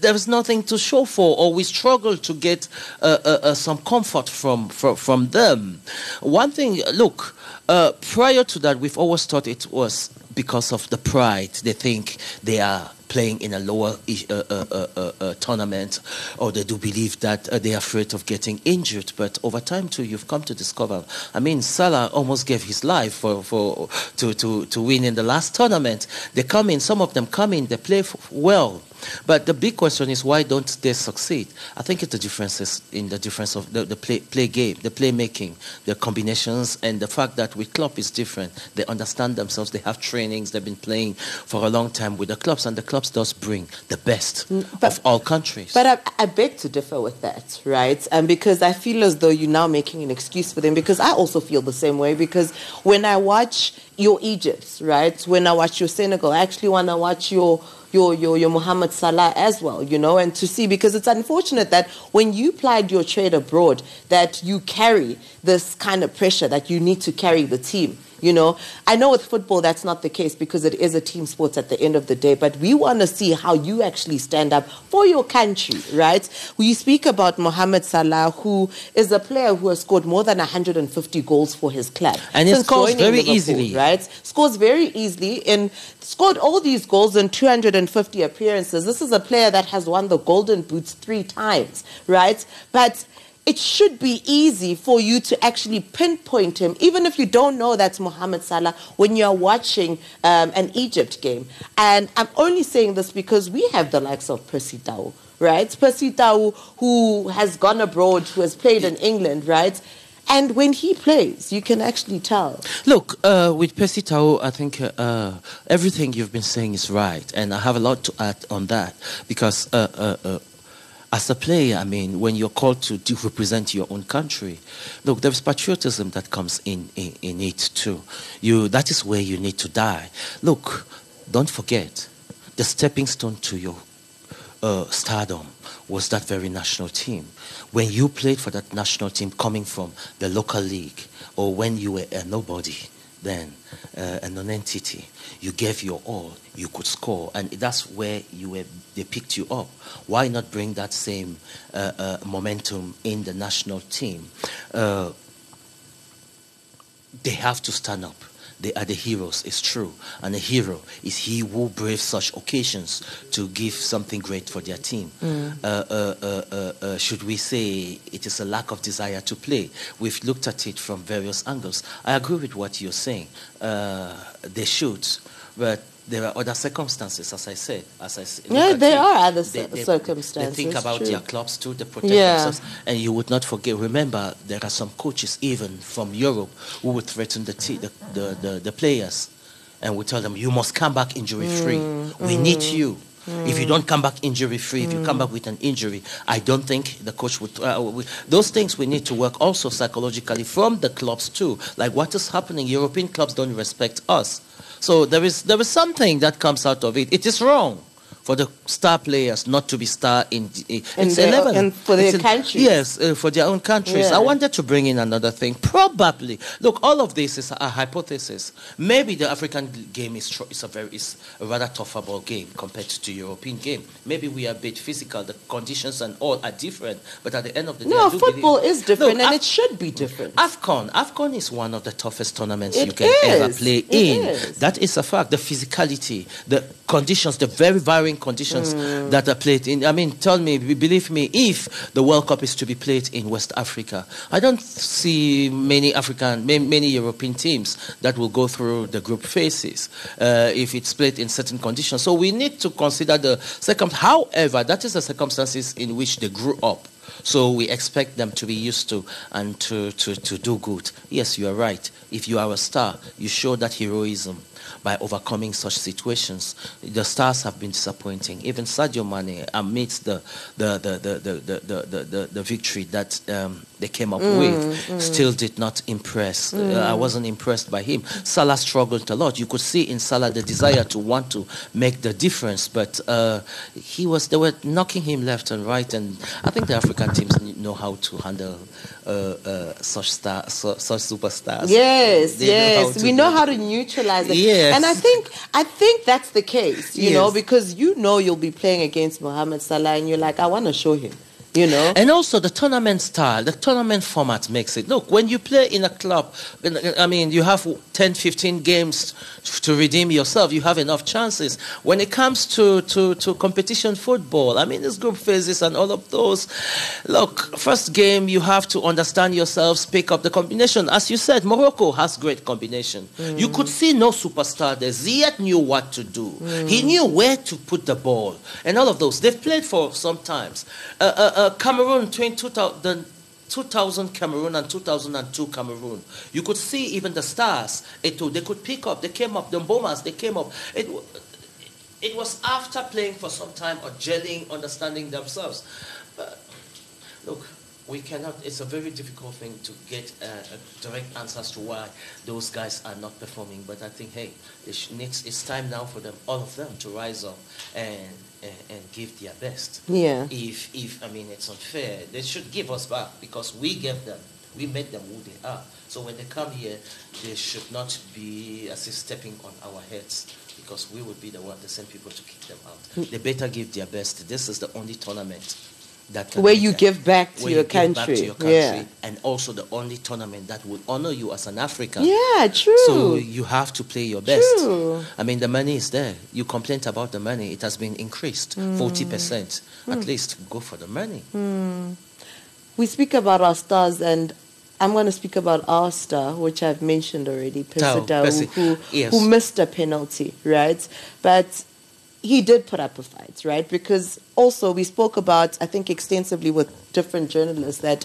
there is nothing to show for, or we struggle to get uh, uh, some comfort from, from, from them. One thing, look, prior to that, we've always thought it was because of the pride. They think they are playing in a lower uh, uh, uh, tournament, or they do believe that they are afraid of getting injured. But over time, too, you've come to discover. I mean, Salah almost gave his life for, for to, to, to win in the last tournament. They come in, some of them come in, they play well But the big question is why don't they succeed? I think it's the differences in the difference of the, the play, play game, the playmaking, the combinations, and the fact that with club is different. They understand themselves. They have trainings. They've been playing for a long time with the clubs, and the clubs does bring the best Mm, but- of all countries. But I, I beg to differ with that, right? Um, because I feel as though you're now making an excuse for them. Because I also feel the same way. Because when I watch your Egypt, right? When I watch your Senegal, I actually want to watch your your, your your Mohamed Salah as well, you know, and to see because it's unfortunate that when you plied your trade abroad, that you carry this kind of pressure that you need to carry the team. You know, I know with football that's not the case because it is a team sport at the end of the day, but we want to see how you actually stand up for your country, right? We speak about Mohamed Salah, who is a player who has scored more than 150 goals for his club. And he scores very easily. right? Scores very easily and scored all these goals in 250 appearances. This is a player that has won the Golden Boots three times, right? But it should be easy for you to actually pinpoint him, even if you don't know that's Mohamed Salah, when you're watching um, an Egypt game. And I'm only saying this because we have the likes of Percy Tau, right? Percy Tau, who has gone abroad, who has played in England, right? And when he plays, you can actually tell. Look, uh, with Percy Tau, I think uh, everything you've been saying is right, and I have a lot to add on that because. Uh, uh, uh, as a player, I mean, when you're called to represent your own country, look, there's patriotism that comes in, in, in it too. You, that is where you need to die. Look, don't forget, the stepping stone to your uh, stardom was that very national team. When you played for that national team coming from the local league, or when you were a nobody, then uh, a non-entity, you gave your all, you could score, and that's where you were. They picked you up. Why not bring that same uh, uh, momentum in the national team? Uh, they have to stand up. They are the heroes, it's true. And a hero is he who braves such occasions to give something great for their team. Uh, uh, uh, uh, uh, should we say it is a lack of desire to play? We've looked at it from various angles. I agree with what you're saying. Uh, they should, but there are other circumstances, as I said. As I look Yeah, there are other they- they- circumstances, They think about true. their clubs too. They protect Yeah. themselves. And you would not forget, remember, there are some coaches even from Europe who would threaten the, the, the, the, the players and would tell them, you must come back injury free. Mm, We need you. If you don't come back injury free, if you come back with an injury, I don't think the coach would. Uh, we, those things we need to work also psychologically from the clubs too. Like what is happening? European clubs don't respect us. So there is there is something that comes out of it. It is wrong for the star players not to be star in. in it's their- 11. and for their It's countries. Yes, uh, for their own countries. Yeah. I wanted to bring in another thing. Probably, look, all of this is a hypothesis. Maybe the African game is tr- is a very is a rather tougher ball game compared to European game. Maybe we are a bit physical. The conditions and all are different. But at the end of the day, No, football believe- is different Look, and Af- it should be different. AFCON. AFCON is one of the toughest tournaments It you can ever play It in. is. That is a fact. The physicality, the conditions, the very varying conditions Mm. that are played in. I mean, tell me, believe me, if the World Cup is to be played in West Africa, I don't see many African, ma- many European teams that will go through the group phases uh, if it's played in certain conditions. So we need to consider the circum. However, that is the circumstances in which they grew up. So we expect them to be used to and to, to, to do good. Yes, you are right. If you are a star, you show that heroism by overcoming such situations. The stars have been disappointing. Even Sadio Mane, amidst the the the the the the, the, the, the, victory that um, they came up with, still did not impress. Uh, I wasn't impressed by him. Salah struggled a lot. You could see in Salah the desire to want to make the difference, but uh, he was they were knocking him left and right. And I think the African teams know how to handle uh, uh, such star, su- such superstars. Yes, They yes. to We know how to neutralize it. Yes. And I think I think that's the case, you know, because you know you'll be playing against Mohamed Salah and you're like, I want to show him. You know. And also the tournament style, the tournament format makes it. Look, when you play in a club, I mean, you have 10, 15 games to redeem yourself. You have enough chances. When it comes to, to, to competition football, I mean, there's group phases and all of those. Look, first game, you have to understand yourselves, pick up the combination. As you said, Morocco has great combination. Mm. You could see no superstar there. Ziyech knew what to do. Mm. He knew where to put the ball and all of those. They've played for some times. Uh, uh, uh, Cameroon between 2000, 2000 Cameroon and 2002 Cameroon. You could see even the stars. It, too, they could pick up. They came up. The Bombers, they came up. It, it was after playing for some time or gelling, understanding themselves. But look, we cannot, it's a very difficult thing to get uh, direct answers to why those guys are not performing. But I think, hey, it needs, it's time now for them, all of them, to rise up and, and, and give their best. Yeah. If, if, I mean, it's unfair, they should give us back because we gave them, we made them who they are. So when they come here, they should not be as if stepping on our heads because we would be the one, the same people to kick them out. Mm. They better give their best. This is the only tournament that where you give back to, your, you country. to your country. Yeah. and also the only tournament that would honor you as an African. Yeah, true. So you have to play your best. True. I mean, the money is there. You complain about the money; it has been increased mm. forty mm. percent. Mm. At least go for the money. Mm. We speak about our stars, and I'm going to speak about our star, which I've mentioned already, Percy who, yes. who missed a penalty, right? But he did put up a fight, right? Because also we spoke about, I think, extensively with different journalists that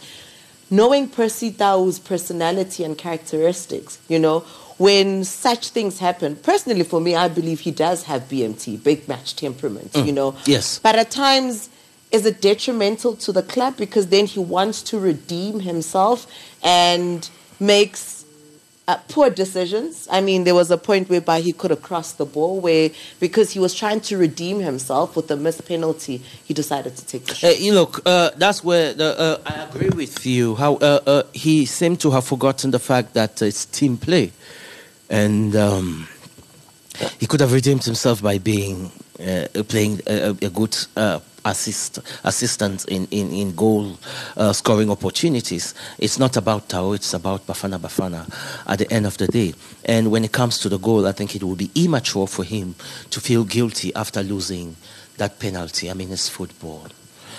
knowing Percy Tau's personality and characteristics, you know, when such things happen, personally for me, I believe he does have BMT, big match temperament, mm, you know. Yes. But at times, is it detrimental to the club because then he wants to redeem himself and makes uh, poor decisions. I mean, there was a point whereby he could have crossed the ball where, because he was trying to redeem himself with a missed penalty, he decided to take the uh, you look, uh, that's where the, uh, I agree with you. How uh, uh, he seemed to have forgotten the fact that it's team play, and um, he could have redeemed himself by being playing a, a good assist assistance in, in, in goal uh, scoring opportunities. It's not about Tau. it's about Bafana Bafana at the end of the day. And when it comes to the goal, I think it would be immature for him to feel guilty after losing that penalty. I mean, it's football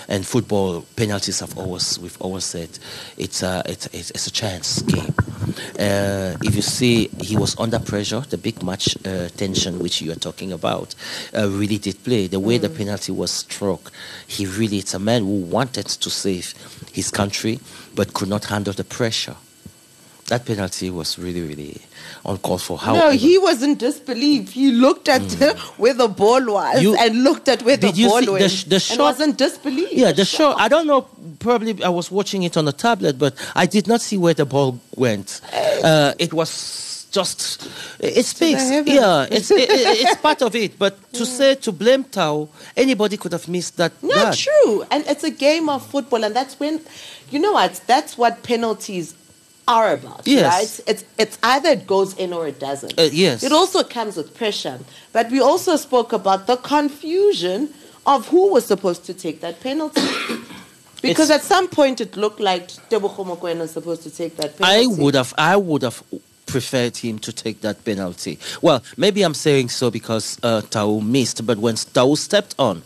and football penalties have always we've always said it's a it's, it's a chance game. Uh, if you see he was under pressure, the big match uh, tension which you are talking about uh, really did play. The way mm. the penalty was struck, he really it's a man who wanted to save his country but could not handle the pressure that penalty was really, really uncalled for. How? No, he was in disbelief. He looked at mm. where the ball was you, and looked at where the ball went. The, the shot, was in disbelief. Yeah, the shot. I don't know. Probably I was watching it on a tablet, but I did not see where the ball went. Uh, it was just it speaks yeah it's it, it's part of it but to say to blame Tau anybody could have missed that not that. true and it's a game of football and that's when you know what that's what penalties are about, yes. right? It's it's either it goes in or it doesn't. Uh, yes. It also comes with pressure. But we also spoke about the confusion of who was supposed to take that penalty. because it's, at some point it looked like Teboho Mokoena was supposed to take that penalty. I would have I would have preferred him to take that penalty. Well, maybe I'm saying so because uh, Tau missed, but when Tau stepped on,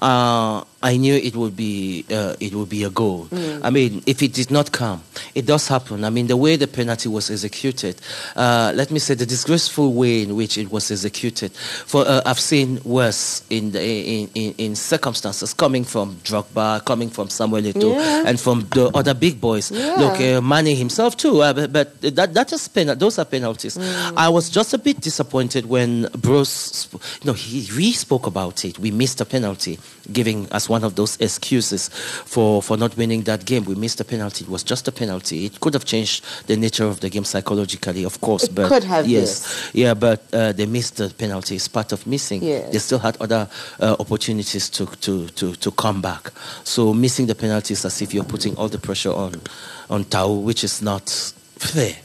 uh, I knew it would be uh, it would be a goal. Mm. I mean, if it did not come, it does happen. I mean, the way the penalty was executed, uh, let me say the disgraceful way in which it was executed. For uh, I've seen worse in, the, in, in, in circumstances coming from Drogba, coming from Samuel Eto'o, yeah. and from the other big boys. Yeah. Look, uh, Mane himself too. Uh, but, but, that that is pen- those are penalties. Mm. I was just a bit disappointed when Bruce, you know, he he spoke about it. We missed a penalty, giving us one of those excuses for, for not winning that game. We missed a penalty. It was just a penalty. It could have changed the nature of the game psychologically, of course. It but could have. Yes, yes. yeah, but uh, they missed the penalty. It's part of missing. Yes. They still had other uh, opportunities to, to, to, to come back. So missing the penalty is as if you're putting all the pressure on on Tau, which is not fair.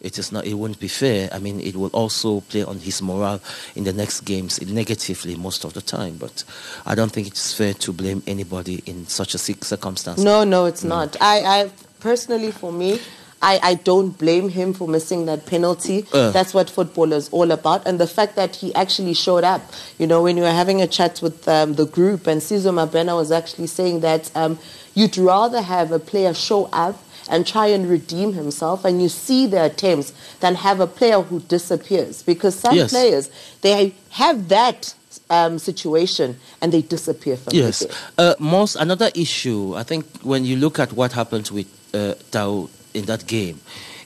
It is not. It wouldn't be fair. I mean, it will also play on his morale in the next games negatively most of the time. But I don't think it's fair to blame anybody in such a sick circumstance. No, no, it's mm. not. I, I personally, for me, I, I don't blame him for missing that penalty. Uh. That's what football is all about. And the fact that he actually showed up. You know, when we were having a chat with um, the group, and Sizwe Mabena was actually saying that um, you'd rather have a player show up and try and redeem himself and you see the attempts than have a player who disappears because some yes. players they have that um, situation and they disappear from yes uh, most another issue i think when you look at what happened with uh, Tau in that game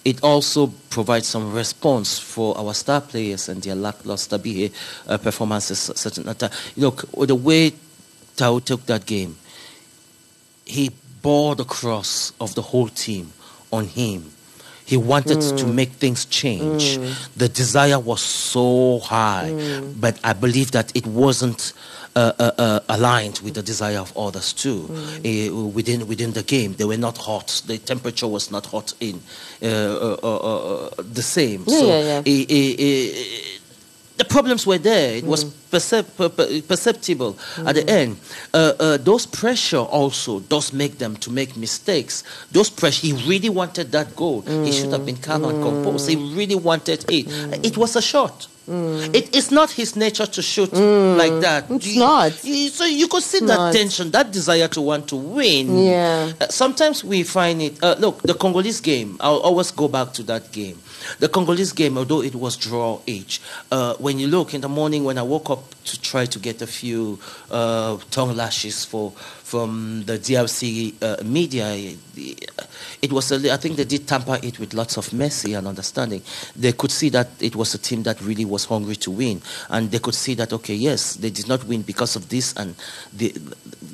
it also provides some response for our star players and their lackluster behavior, uh, performances. Certain uh, you know the way Tau took that game, he bore the cross of the whole team on him. He wanted mm. to make things change. Mm. The desire was so high, mm. but I believe that it wasn't uh, uh, uh, aligned with the desire of others too. Uh, within within the game, they were not hot. The temperature was not hot in uh, uh, the same. Yeah, so yeah, yeah the problems were there. It was mm. percep- perceptible mm. at the end. Uh, uh, those pressure also does make them to make mistakes. Those pressure, he really wanted that goal. Mm. He should have been calm and composed. He mm. really wanted it. Mm. It was a shot. Mm. It is not his nature to shoot mm. like that. It's you, not. You, so you could see it's that not. tension, that desire to want to win. Yeah. Uh, sometimes we find it. Uh, look, the Congolese game. I'll always go back to that game. The Congolese game, although it was draw age, uh, when you look in the morning when I woke up to try to get a few uh, tongue lashes for from the DRC uh, media, it was a, I think they did tamper it with lots of mercy and understanding. They could see that it was a team that really was hungry to win, and they could see that okay, yes, they did not win because of this, and they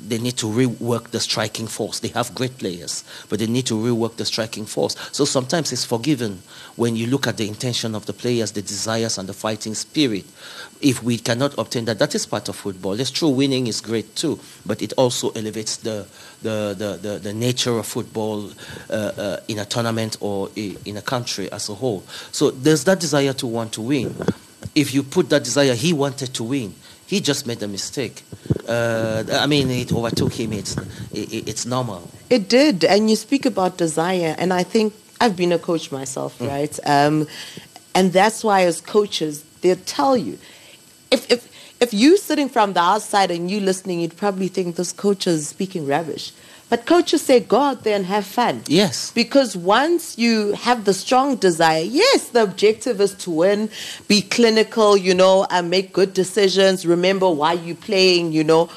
they need to rework the striking force. They have great players, but they need to rework the striking force. So sometimes it's forgiven when you look at the intention of the players, the desires, and the fighting spirit. If we cannot obtain that, that is part of football. It's true, winning is great too, but it also elevates the the, the, the, the nature of football uh, uh, in a tournament or in a country as a whole. So there's that desire to want to win. If you put that desire, he wanted to win. He just made a mistake. Uh, I mean, it overtook him. It's, it, it's normal. It did. And you speak about desire, and I think I've been a coach myself, mm. right? Um, and that's why, as coaches, they'll tell you if, if, if you sitting from the outside and you listening, you'd probably think this coach is speaking rubbish. But coaches say, go out there and have fun. Yes. Because once you have the strong desire, yes, the objective is to win, be clinical, you know, and make good decisions, remember why you're playing, you know.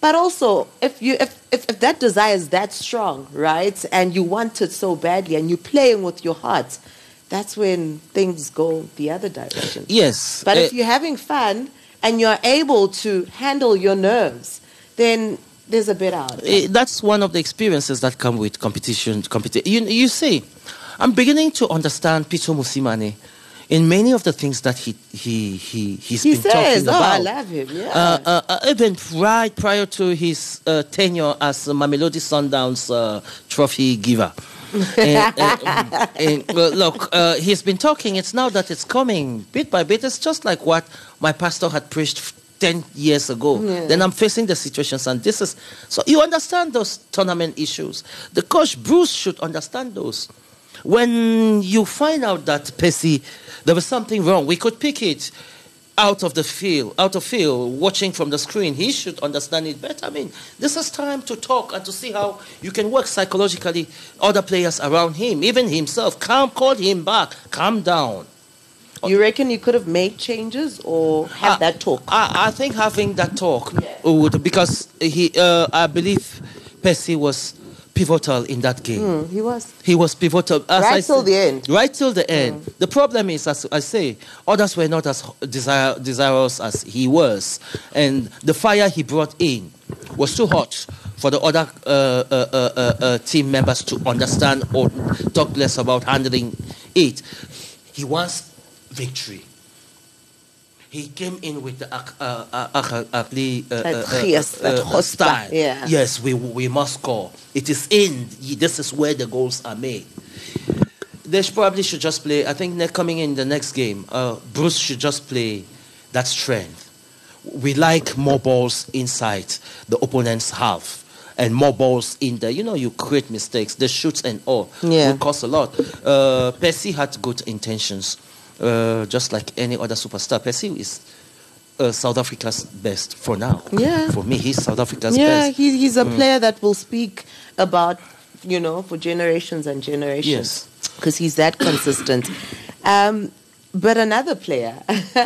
But also, if you if, if, if that desire is that strong, right, and you want it so badly and you're playing with your heart, that's when things go the other direction. Yes. But uh, if you're having fun and you're able to handle your nerves, then there's a bit out. Eh, that's one of the experiences that come with competition. Competi- you, you see, I'm beginning to understand Pitso Mosimane in many of the things that he he he he's he been says, talking oh, about. I love him. Yeah. Uh, uh, uh, even right prior to his uh, tenure as Mamelodi Sundowns uh, trophy giver. and, and, look, uh, he's been talking. It's now that it's coming bit by bit. It's just like what my pastor had preached 10 years ago. Yeah. Then I'm facing the situations, and this is so you understand those tournament issues. The coach Bruce should understand those. When you find out that Percy, there was something wrong, we could pick it out of the field, out of field, watching from the screen. He should understand it better. I mean, this is time to talk and to see how you can work psychologically. Other players around him, even himself, calm, call him back, calm down. You reckon you could have made changes or have uh, that talk? I, I, think having that talk yeah. would because he, uh, I believe, Percy was pivotal in that game. Mm, he was. He was pivotal. As right I till the end. Right till the end. Mm. The problem is, as I say, others were not as desire, desirous as he was, and the fire he brought in was too hot for the other uh, uh, uh, uh team members to understand or talk less about handling it. He wants victory. He came in with the Akli style. Yeah. Yes, we, we must score. It is in. This is where the goals are made. they should probably should just play. I think they're coming in the next game. Uh, Bruce should just play that strength. We like more balls inside the opponent's half and more balls in there. You know, you create mistakes. The shoots and all Yeah. will cost a lot. Uh, Percy had good intentions, uh, just like any other superstar. Percy is uh, South Africa's best for now. Yeah. For me, he's South Africa's yeah, best. he, he's a Mm. player that will speak about, you know, for generations and generations. Yes. Because he's that consistent. Um, but another player,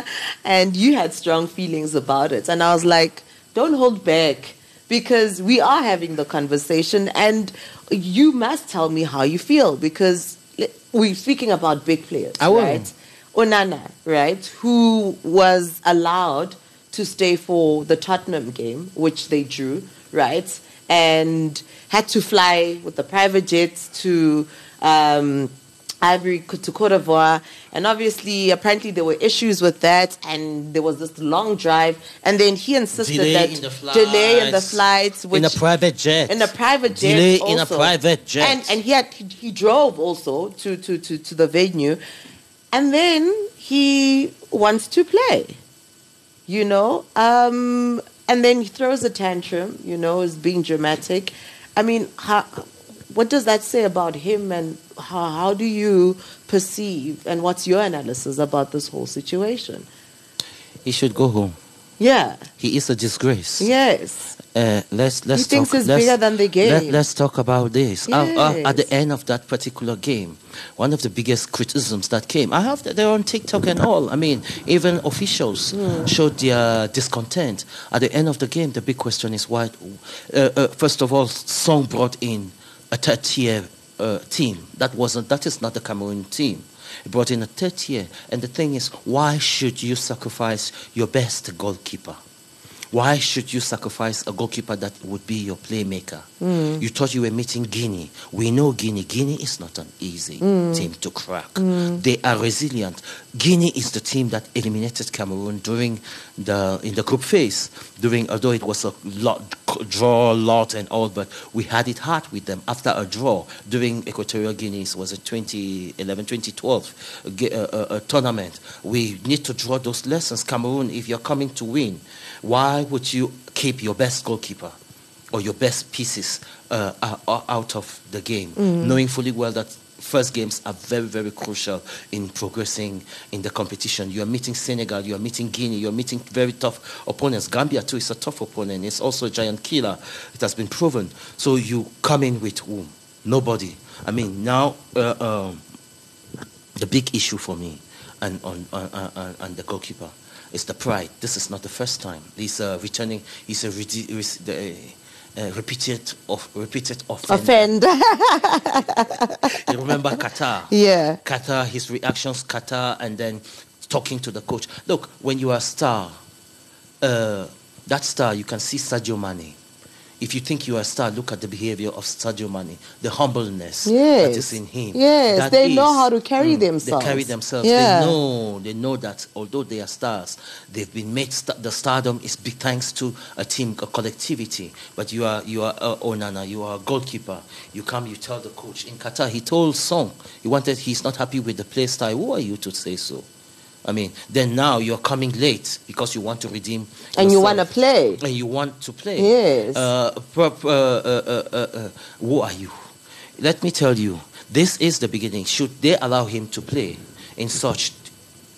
and you had strong feelings about it. And I was like, don't hold back because we are having the conversation and you must tell me how you feel because we're speaking about big players, I will. right? Onana, right, who was allowed to stay for the Tottenham game, which they drew, right, and had to fly with the private jets to um, Ivory to Cote d'Ivoire, and obviously, apparently, there were issues with that, and there was this long drive, and then he insisted Delay that in the delay in the flights. flights, which in a private jet. in a private jet Delay also. in a private jet. and and he had he, he drove also to, to to to the venue and then he wants to play you know um and then he throws a tantrum you know is being dramatic i mean how, what does that say about him and how, how do you perceive and what's your analysis about this whole situation he should go home. yeah He is a disgrace. yes Uh, let's let's He thinks talk. it's let's, bigger than the game. Let, us talk about this. Uh, uh, at the end of that particular game, one of the biggest criticisms that came, I have they're on TikTok and all. I mean, even officials Hmm. showed their discontent. At the end of the game, the big question is why. Uh, uh, first of all, Song brought in a third tier uh, team. That wasn't. That is not the Cameroon team. He brought in a third tier, and the thing is, why should you sacrifice your best goalkeeper? Why should you sacrifice a goalkeeper that would be your playmaker? You thought you were meeting Guinea. We know Guinea. Guinea is not an easy team to crack. They are resilient. Guinea is the team that eliminated Cameroon during the in the group phase. During although it was a lot draw lot and all, but we had it hard with them after a draw during Equatorial Guinea. Was it 2011, 2012 a ga- uh, uh, uh, tournament? We need to draw those lessons. Cameroon, if you're coming to win, why would you keep your best goalkeeper or your best pieces uh, uh, uh, out of the game, knowing fully well that first games are very, very crucial in progressing in the competition. You are meeting Senegal, you are meeting Guinea, you are meeting very tough opponents. Gambia, too, is a tough opponent. It's also a giant killer. It has been proven. So you come in with whom? Nobody. I mean, now uh, um, the big issue for me and on, on, on, on the goalkeeper is the pride. This is not the first time. He's uh, returning. He's a the, uh, repeated of repeated offender. offend You remember Qatar? yeah Qatar, his reactions, Qatar, and then talking to the coach. Look, when you are a star, uh, that star, you can see Sadio Mane. If you think you are a star, look at the behavior of Sadio Mane, the humbleness that Yes. is in him. Yes, That they know how to carry Mm, themselves. They carry themselves. Yeah. They know. They know that although they are stars, they've been made. St- the stardom is big thanks to a team, a collectivity. But you are you are uh, Onana. You are a goalkeeper. You come. You tell the coach in Qatar. He told Song he wanted. He's not happy with the play style. Who are you to say so? I mean, then now you're coming late because you want to redeem. and you want to play and you want to play. Yes. Uh, uh, uh, uh, uh, uh, who are you? Let me tell you, this is the beginning. Should they allow him to play in such,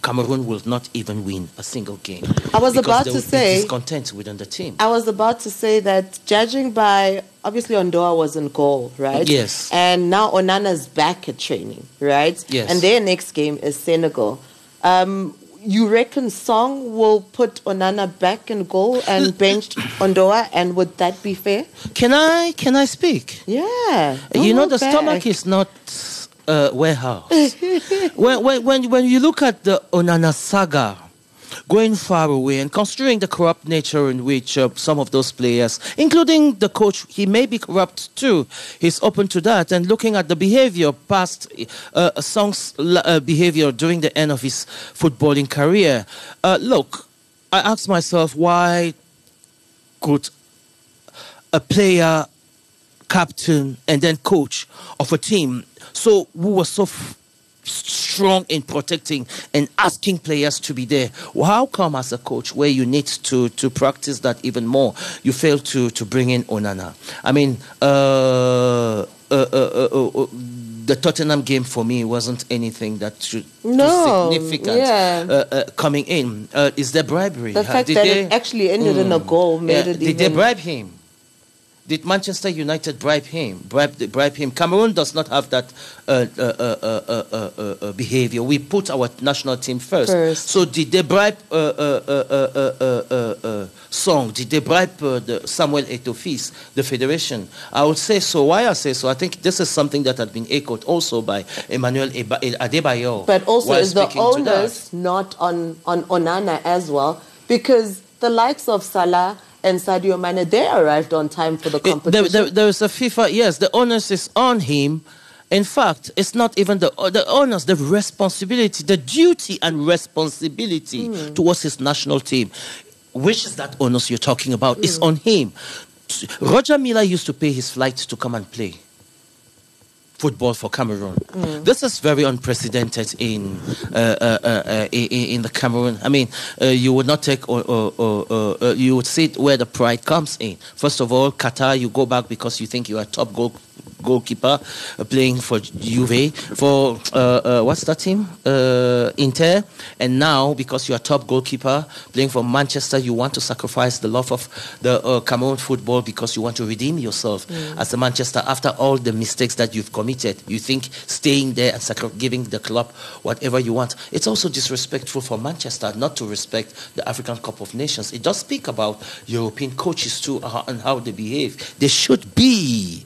Cameroon will not even win a single game. I was about to say- discontent within the team. I was about to say that judging by obviously Ondoa was in goal, right? Yes. And now Onana's back at training, right? Yes. And their next game is Senegal. Um, you reckon Song will put Onana back in goal and bench Ondoa, and would that be fair? Can I? Can I speak? Yeah. you know, the hold stomach is not a warehouse. when, when, when, when you look at the Onana saga going far away and considering the corrupt nature in which uh, some of those players, including the coach, he may be corrupt too. He's open to that. And looking at the behavior, past uh, Song's uh, behavior during the end of his footballing career, uh, look, I asked myself, why could a player captain and then coach of a team. So who was so f- strong in protecting and asking players to be there. Well, how come, as a coach, where you need to, to practice that even more, you fail to, to bring in Onana? I mean, uh, uh, uh, uh, uh the Tottenham game for me wasn't anything that should no, significant yeah. uh, uh, coming in. Uh, is there bribery? The fact that they, it actually ended mm, in a mm. goal made yeah, it Did even... they bribe him? Did Manchester United bribe him? Bribe, bribe him? Cameroon does not have that uh, uh, uh, behavior. We put our national team first. first. So did they bribe Song? Did they bribe the Samuel Etofis, the federation? I would say so. Why I say so? I think this is something that had been echoed also by Emmanuel Adebayor. But also is the onus not on, on Onana as well? Because the likes of Salah and Sadio Mane, they arrived on time for the competition. There, there, there's a FIFA, yes, the onus is on him. In fact, it's not even the, the onus, the responsibility, the duty and responsibility mm. towards his national team. Which is that onus you're talking about? Mm. Is on him. Roger Milla used to pay his flight to come and play football for Cameroon. Mm. This is very unprecedented in, uh, uh, uh, uh in, in the Cameroon. I mean, uh, you would not take or, or, or uh, you would see where the pride comes in. First of all, Qatar, you go back because you think you are top goal goalkeeper uh, playing for Juve, for uh, uh, what's that team? Inter. And now, because you're a top goalkeeper playing for Manchester, you want to sacrifice the love of the Cameroon football because you want to redeem yourself mm. as a Manchester after all the mistakes that you've committed. You think staying there and sacri- giving the club whatever you want. It's also disrespectful for Manchester not to respect the African Cup of Nations. It does speak about European coaches too uh, and how they behave. They should be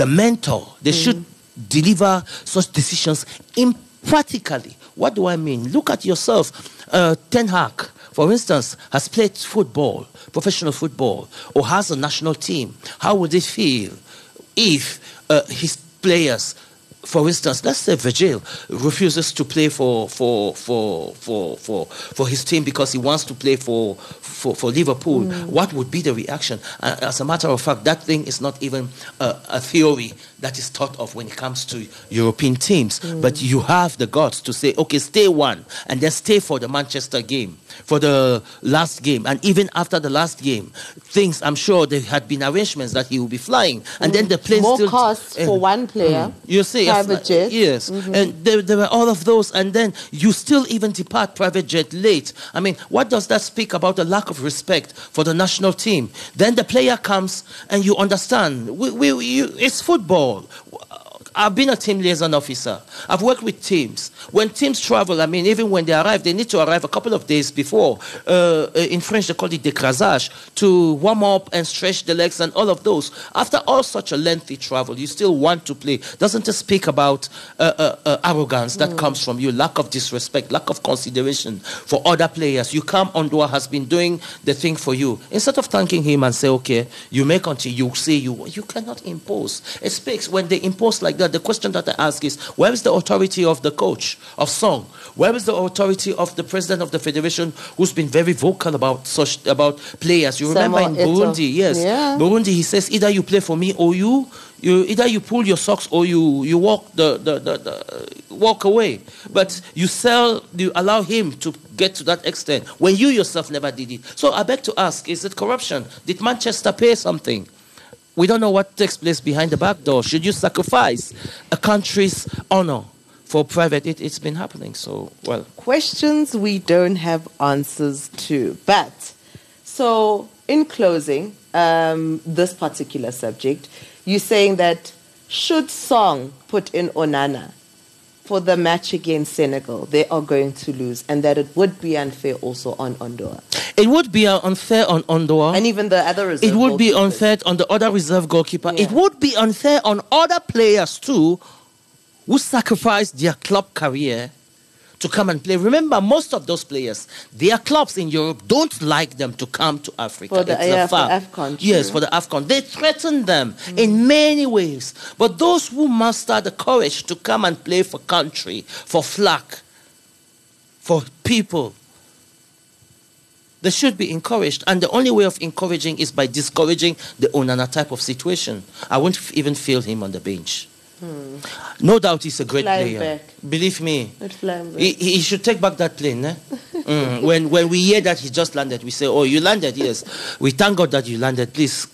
the mentor. They mm. should deliver such decisions practically. What do I mean? Look at yourself. Uh, Ten Hag, for instance, has played football, professional football, or has a national team. How would it feel if uh, his players for instance, let's say Virgil refuses to play for for for for for, for his team because he wants to play for for, for Liverpool. Mm. What would be the reaction? Uh, as a matter of fact, that thing is not even a, a theory that is thought of when it comes to European teams. Mm. But you have the guts to say, okay, stay one, and then stay for the Manchester game, for the last game, and even after the last game, things I'm sure there had been arrangements that he will be flying, and mm. then the plane more still costs uh, for one player. Mm. You see, private jet. Yes, mm-hmm. and there, there were all of those, and then you still even depart private jet late. I mean, what does that speak about the lack of respect for the national team? Then the player comes, and you understand. We, we, you, it's football. I've been a team liaison officer. I've worked with teams. When teams travel, I mean, even when they arrive, they need to arrive a couple of days before. Uh, in French, they call it décrassage, to warm up and stretch the legs and all of those. After all such a lengthy travel, you still want to play. Doesn't it speak about uh, uh, uh arrogance that mm. comes from you, lack of disrespect, lack of consideration for other players? You come, Ondoa has been doing the thing for you. Instead of thanking him and say, okay, you make until you say you, you cannot impose. It speaks when they impose like that, the question that I ask is where is the authority of the coach of Song? Where is the authority of the president of the federation who's been very vocal about such about players? You remember in Burundi, yes. Yeah. Burundi, he says either you play for me or you you either you pull your socks or you, you walk the, the, the, the walk away. But you sell you allow him to get to that extent when you yourself never did it. So I beg to ask, is it corruption? Did Manchester pay something? We don't know what takes place behind the back door. Should you sacrifice a country's honor for private? It, has been happening. So, well. Questions we don't have answers to. But, so in closing, um, this particular subject, you're saying that should Song put in Onana for the match against Senegal, they are going to lose, and that it would be unfair also on Ondoa. It would be unfair on Ondoa. And even the other reserve It would be unfair on the other reserve goalkeeper. Yeah. It would be unfair on other players too who sacrificed their club career to come and play. Remember, most of those players, their clubs in Europe don't like them to come to Africa. For the, it's yeah, AFCON. Yes, for the AFCON. They threaten them mm. in many ways. But those who muster the courage to come and play for country, for flag, for people, they should be encouraged. And the only way of encouraging is by discouraging the Onana type of situation. I won't even feel him on the bench. No doubt he's a great Flying player. back. Believe me. He, he should take back that plane. Eh? Mm. When, when we hear that he just landed, we say, Oh, you landed, yes. We thank God that you landed. Please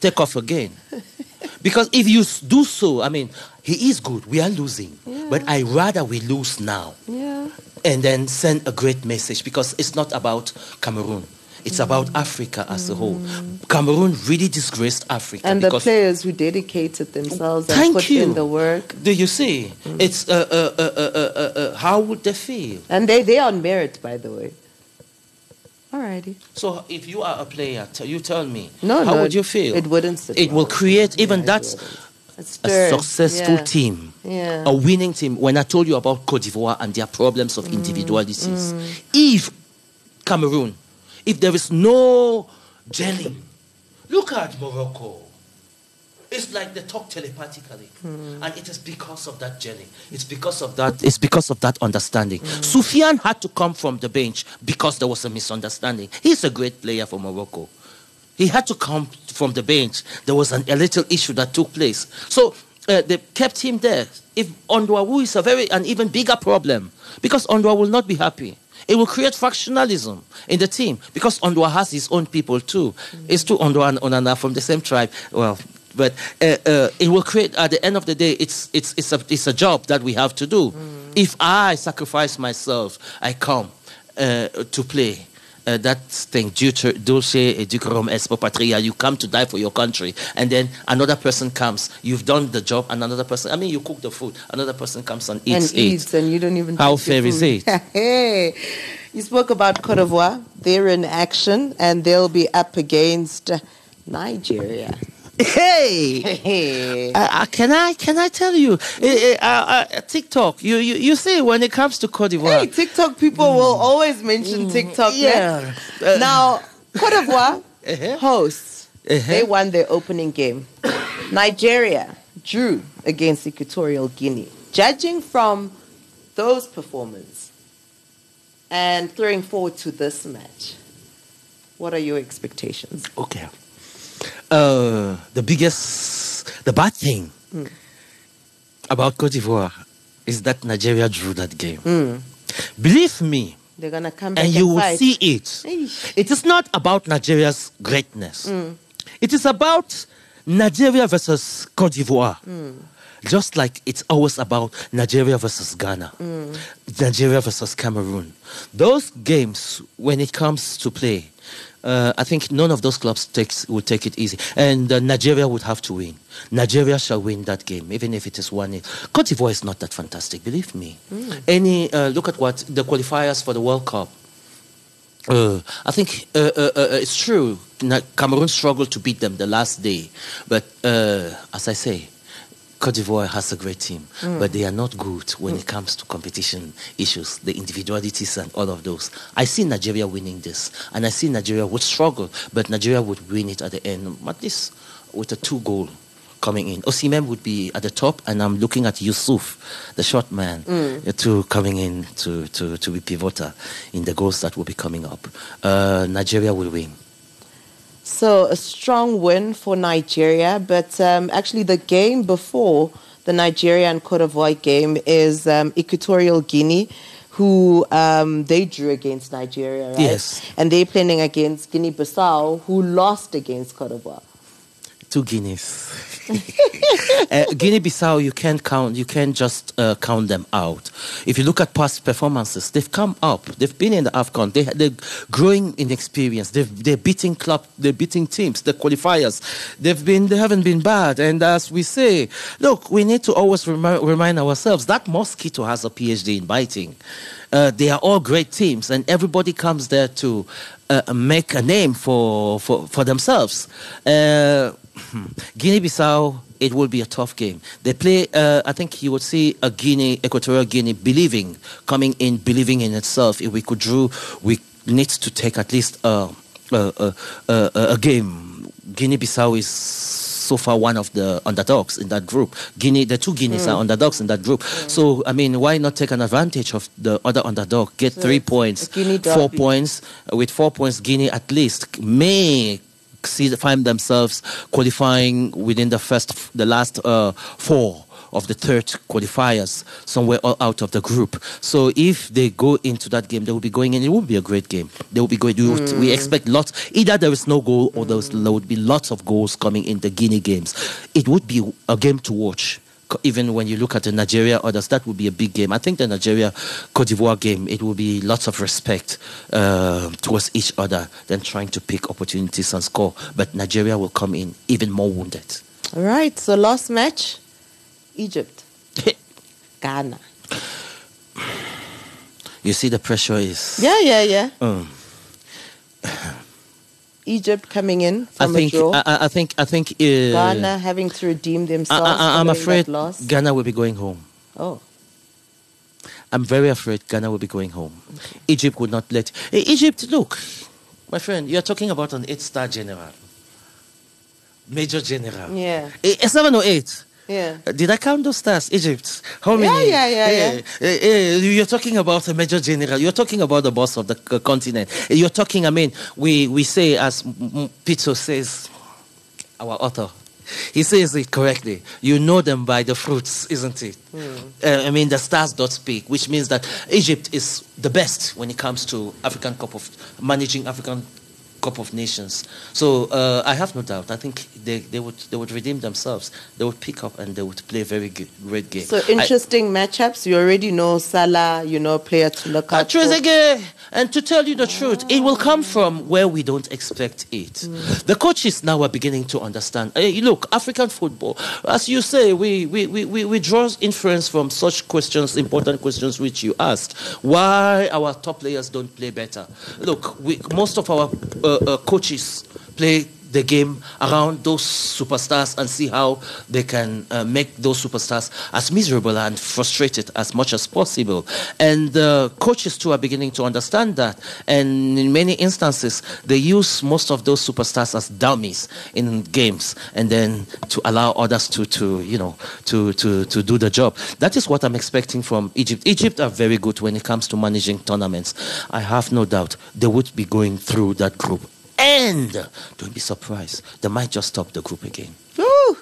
take off again. because if you do so, I mean, he is good. We are losing. But I rather we lose now Yeah. and then send a great message because it's not about Cameroon. It's about Africa as a whole. Cameroon really disgraced Africa. And the players who dedicated themselves and Thank put you. in the work. Do you see? It's uh, uh, uh, uh, uh, uh, how would they feel? And they, they are on merit, by the way. Alrighty. So if you are a player, t- you tell me. No, how no, would you feel? It wouldn't sit It will create even Yeah, that's a successful Yeah. team, Yeah. a winning team. When I told you about Cote d'Ivoire and their problems Mm, of individualities, if Cameroon, if there is no gelling, look at Morocco. It's like they talk telepathically, Mm. and it is because of that gelling. It's because of that. It's because of that understanding. Mm. Sufian had to come from the bench because there was a misunderstanding. He's a great player for Morocco. He had to come from the bench. There was an, a little issue that took place. So uh, they kept him there. If Ondoa, is a very an even bigger problem, because Ondoa will not be happy. It will create factionalism in the team because Ondoa has his own people too. It's two Ondoa and Onana from the same tribe. Well, but uh, uh, it will create. At the end of the day, it's it's it's a it's a job that we have to do. If I sacrifice myself, I come uh, to play uh, that thing, dulce et decorum patria. You come to die for your country, and then another person comes. You've done the job, and another person. I mean, you cook the food. Another person comes and eats and it. eats, and you don't even. How fair is it? hey, you spoke about Cote d'Ivoire. They're in action, and they'll be up against Nigeria. Hey. Hey. Uh, uh, can I can I tell you uh, uh, uh, TikTok? You, you you see when it comes to Cote d'Ivoire, Hey, TikTok people will always mention TikTok. Mm. yeah. ne? Now, Cote d'Ivoire Uh-huh. hosts. Uh-huh. They won their opening game. Nigeria drew against Equatorial Guinea. Judging from those performances and throwing forward to this match, what are your expectations? Okay. Uh, the biggest, the bad thing hmm. about Cote d'Ivoire is that Nigeria drew that game. Hmm. Believe me, They're gonna come back and and, you will fight. see it. Eesh. It is not about Nigeria's greatness. Hmm. It is about Nigeria versus Cote d'Ivoire. Just like it's always about Nigeria versus Ghana, Nigeria versus Cameroon. Those games, when it comes to play, uh, I think none of those clubs takes will take it easy, and uh, Nigeria would have to win. Nigeria shall win that game, even if it is one. 0 Cote d'Ivoire is not that fantastic, believe me. Any uh, look at what the qualifiers for the World Cup. Uh, I think uh, uh, uh, it's true. Cameroon struggled to beat them the last day, but uh, as I say, Cote d'Ivoire has a great team, but they are not good when it comes to competition issues, the individualities and all of those. I see Nigeria winning this, and I see Nigeria would struggle, but Nigeria would win it at the end, at least with a two goal coming in. Osimhen would be at the top, and I'm looking at Yusuf, the short man, uh, to coming in to, to, to be pivotal in the goals that will be coming up. Uh, Nigeria will win. So a strong win for Nigeria, but um, actually the game before the Nigeria and Cote d'Ivoire game is um, Equatorial Guinea, who um, they drew against Nigeria, right? Yes. And they're playing against Guinea-Bissau, who lost against Cote d'Ivoire. Two Guineas. uh, Guinea-Bissau, you can't count. You can't just uh, count them out. If you look at past performances, they've come up. They've been in the Afcon. They, they're growing in experience. They've, they're beating club. They're beating teams. The qualifiers. They've been. They haven't been bad. And as we say, look, we need to always remi- remind ourselves that mosquito has a PhD in biting. Uh, they are all great teams, and everybody comes there to uh, make a name for for, for themselves. Uh, Hmm. Guinea-Bissau, it will be a tough game. They play. Uh, I think you would see a Guinea, Equatorial Guinea, believing, coming in, believing in itself. If we could draw, we need to take at least a a, a, a, a game. Guinea-Bissau is so far one of the underdogs in that group. Guinea, the two Guineas are underdogs in that group. So I mean, why not take an advantage of the other underdog? Get So three points, four points. With four points, Guinea at least may see find themselves qualifying within the first, the last uh, four of the third qualifiers, somewhere out of the group. So if they go into that game, they will be going in. It will be a great game. They will be going. We, we expect lots. Either there is no goal, or there would be lots of goals coming in the Guinea games. It would be a game to watch. Even when you look at the Nigeria others, that would be a big game. I think the Nigeria Cote d'Ivoire game, it will be lots of respect uh, towards each other than trying to pick opportunities and score. But Nigeria will come in even more wounded. All right. So last match, Egypt, Ghana. You see, the pressure is. Yeah, yeah, yeah. Um, Egypt coming in I think. a draw. I, I- think. I think. Uh, Ghana having to redeem themselves. I, I'm afraid. Ghana will be going home. Oh, I'm very afraid Ghana will be going home. Egypt would not let. Eh, Egypt, look, my friend, you're talking about an eight-star general, major general. yeah, Eh, eh, seven or eight. Yeah. Did I count those stars? Egypt. How Yeah, many? yeah, yeah, Eh, eh, eh, you're talking about a major general. You're talking about the boss of the continent. You're talking. I mean, we we say as Pitso says, our author. He says it correctly. You know them by the fruits, isn't it? Uh, I mean, the stars don't speak, which means that Egypt is the best when it comes to African Cup of managing African Cup of Nations. So uh, I have no doubt. I think they, they would they would redeem themselves. They would pick up and they would play a very good, great game. So I- interesting matchups. You already know Salah. You know player to look out. Trezeguet, and to tell you the truth, it will come from where we don't expect it. The coaches now are beginning to understand. Eh, look, African football, as you say, we, we, we, we, we draw inference from such questions, important questions which you asked. Why our top players don't play better? Look, we, most of our uh, uh, coaches play the game around those superstars and see how they can uh, make those superstars as miserable and frustrated as much as possible. And uh, coaches too are beginning to understand that. And in many instances, they use most of those superstars as dummies in games, and then to allow others to, to you know, to, to, to do the job. That is what I'm expecting from Egypt. Egypt are very good when it comes to managing tournaments. I have no doubt they would be going through that group and don't be surprised, they might just stop the group again. Whew.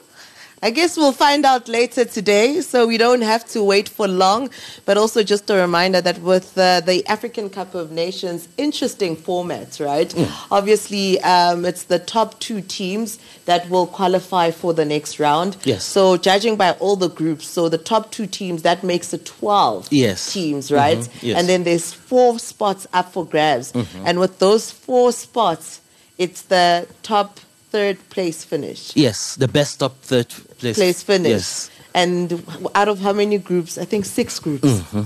I guess we'll find out later today, so we don't have to wait for long. But also, just a reminder that with uh, the African Cup of Nations, interesting formats, right? Obviously, um, it's the top two teams that will qualify for the next round. Yes. So, judging by all the groups, so the top two teams, that makes it 12 Yes. teams, right? Mhm. Yes. And then there's four spots up for grabs. And with those four spots, it's the top third place finish Yes, the best top third place. place finish. Yes. And out of how many groups? I think six groups. Mm-hmm.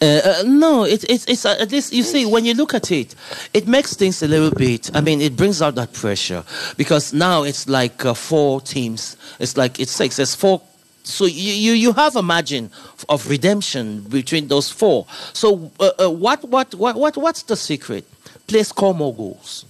Uh, uh, no, it, it's it's uh, at least you see when you look at it, it makes things a little bit. I mean, it brings out that pressure because now it's like uh, four teams. It's like it's six. It's four. So you, you, you have a margin of redemption between those four. So uh, uh, what, what what what what's the secret? Play score more goals.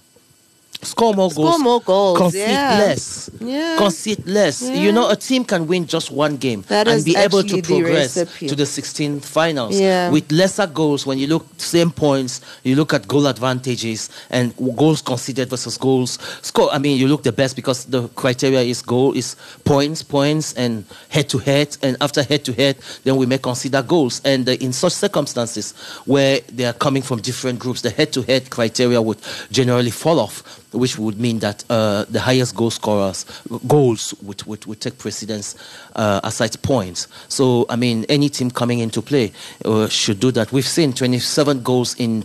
Score more Score goals. more goals, Concede yeah. less. Yeah. Concede less. Yeah. You know, a team can win just one game That and be able to actually the progress to the 16th finals Yeah. with lesser goals. When you look same points, you look at goal advantages and goals conceded versus goals score. I mean, you look the best because the criteria is goal is points, points, and head to head. And after head to head, then we may consider goals. And uh, in such circumstances where they are coming from different groups, the head to head criteria would generally fall off, which would mean that uh, the highest goal scorers goals would, would, would take precedence uh, aside points. So, I mean, any team coming into play uh, should do that. We've seen 27 goals in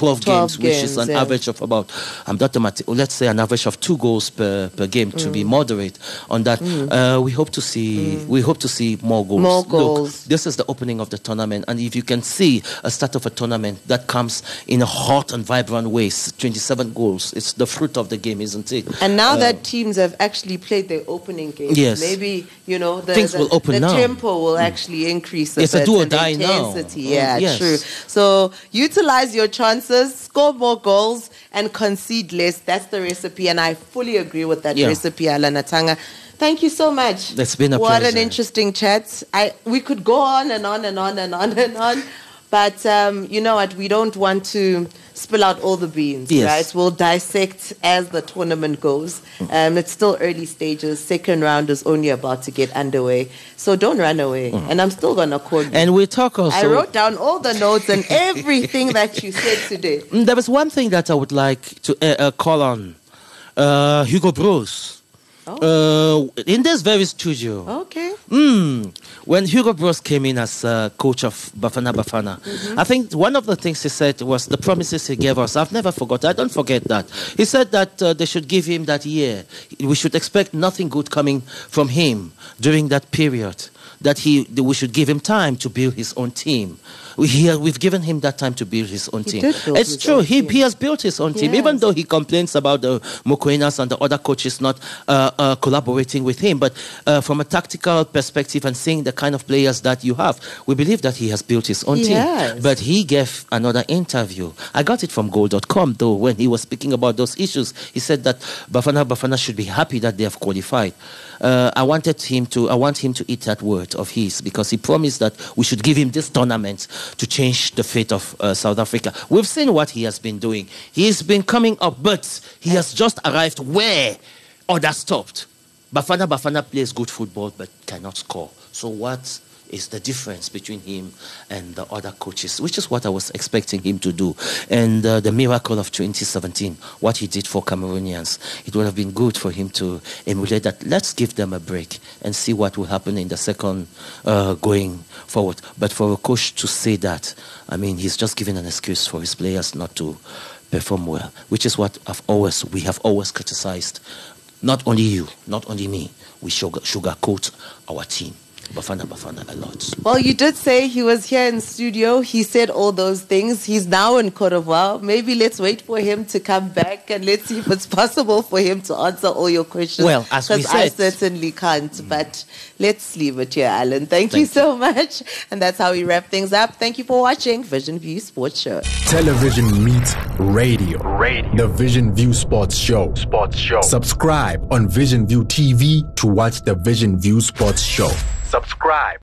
12, 12 games, which is an yeah. average of about, I'm not the mat- let's say an average of two goals per, per game to Mm. be moderate on that. Uh, we hope to see we hope to see more goals. More Look, this is the opening of the tournament, and if you can see a start of a tournament that comes in a hot and vibrant way, 27 goals, it's the fruit of the game, isn't it? And now Uh, that teams have actually played their opening games, Yes. maybe you know the, Things the, will open the now. Mm. tempo will actually increase. A It's a do or die now. intensity. Mm, Yeah, yes. true. So utilize your chances, score more goals, and concede less. That's the recipe, and I fully agree with that Yeah. recipe, Alana Tanga. Thank you so much. It's been a what an interesting chat. I we could go on and on and on and on and on. But um, you know what? We don't want to spill out all the beans, Yes. right? We'll dissect as the tournament goes. Um, it's still early stages. Second round is only about to get underway. So don't run away. And I'm still going to call you. And we talk also. I wrote down all the notes and everything that you said today. Mm, There was one thing that I would like to uh, uh, call on uh, Hugo Broos. Uh, in this very studio, Okay. Mm. When Hugo Broos came in as uh, coach of Bafana Bafana, I think one of the things he said was the promises he gave us. I've never forgotten. I don't forget that. He said that uh, they should give him that year. We should expect nothing good coming from him during that period. That he, that we should give him time to build his own team. He, we've given him that time to build his own He team. It's true. He, team. he has built his own team, even though he complains about the Mokwenas and the other coaches not uh, uh, collaborating with him. But uh, from a tactical perspective and seeing the kind of players that you have, we believe that he has built his own He team. has. But he gave another interview. I got it from goal.com, though, when he was speaking about those issues. He said that Bafana Bafana should be happy that they have qualified. Uh, I wanted him to, I want him to eat that word of his because he promised that we should give him this tournament to change the fate of uh, South Africa. We've seen what he has been doing. He's been coming up, but he has just arrived where others stopped. Bafana Bafana plays good football but cannot score. So what is the difference between him and the other coaches? Which is what I was expecting him to do. And uh, the miracle of 2017, what he did for Cameroonians, it would have been good for him to emulate that. Let's give them a break and see what will happen in the second uh, going forward. But for a coach to say that, I mean, he's just giving an excuse for his players not to perform well, which is what I've always we have always criticized. Not only you, not only me. We sugar, sugarcoat our team, Bafana Bafana, a lot. Well, you did say he was here in studio. He said all those things. He's now in Cote d'Ivoire. Maybe let's wait for him to come back and let's see if it's possible for him to answer all your questions. Well, as we Because I certainly can't. Mm. But let's leave it here, Alan. Thank, you Thank so much. And that's how we wrap things up. Thank you for watching Vision View Sports Show. Television meets radio. Radio. The Vision View Sports Show. Sports Show. Subscribe on Vision View TV to watch the Vision View Sports Show. Subscribe.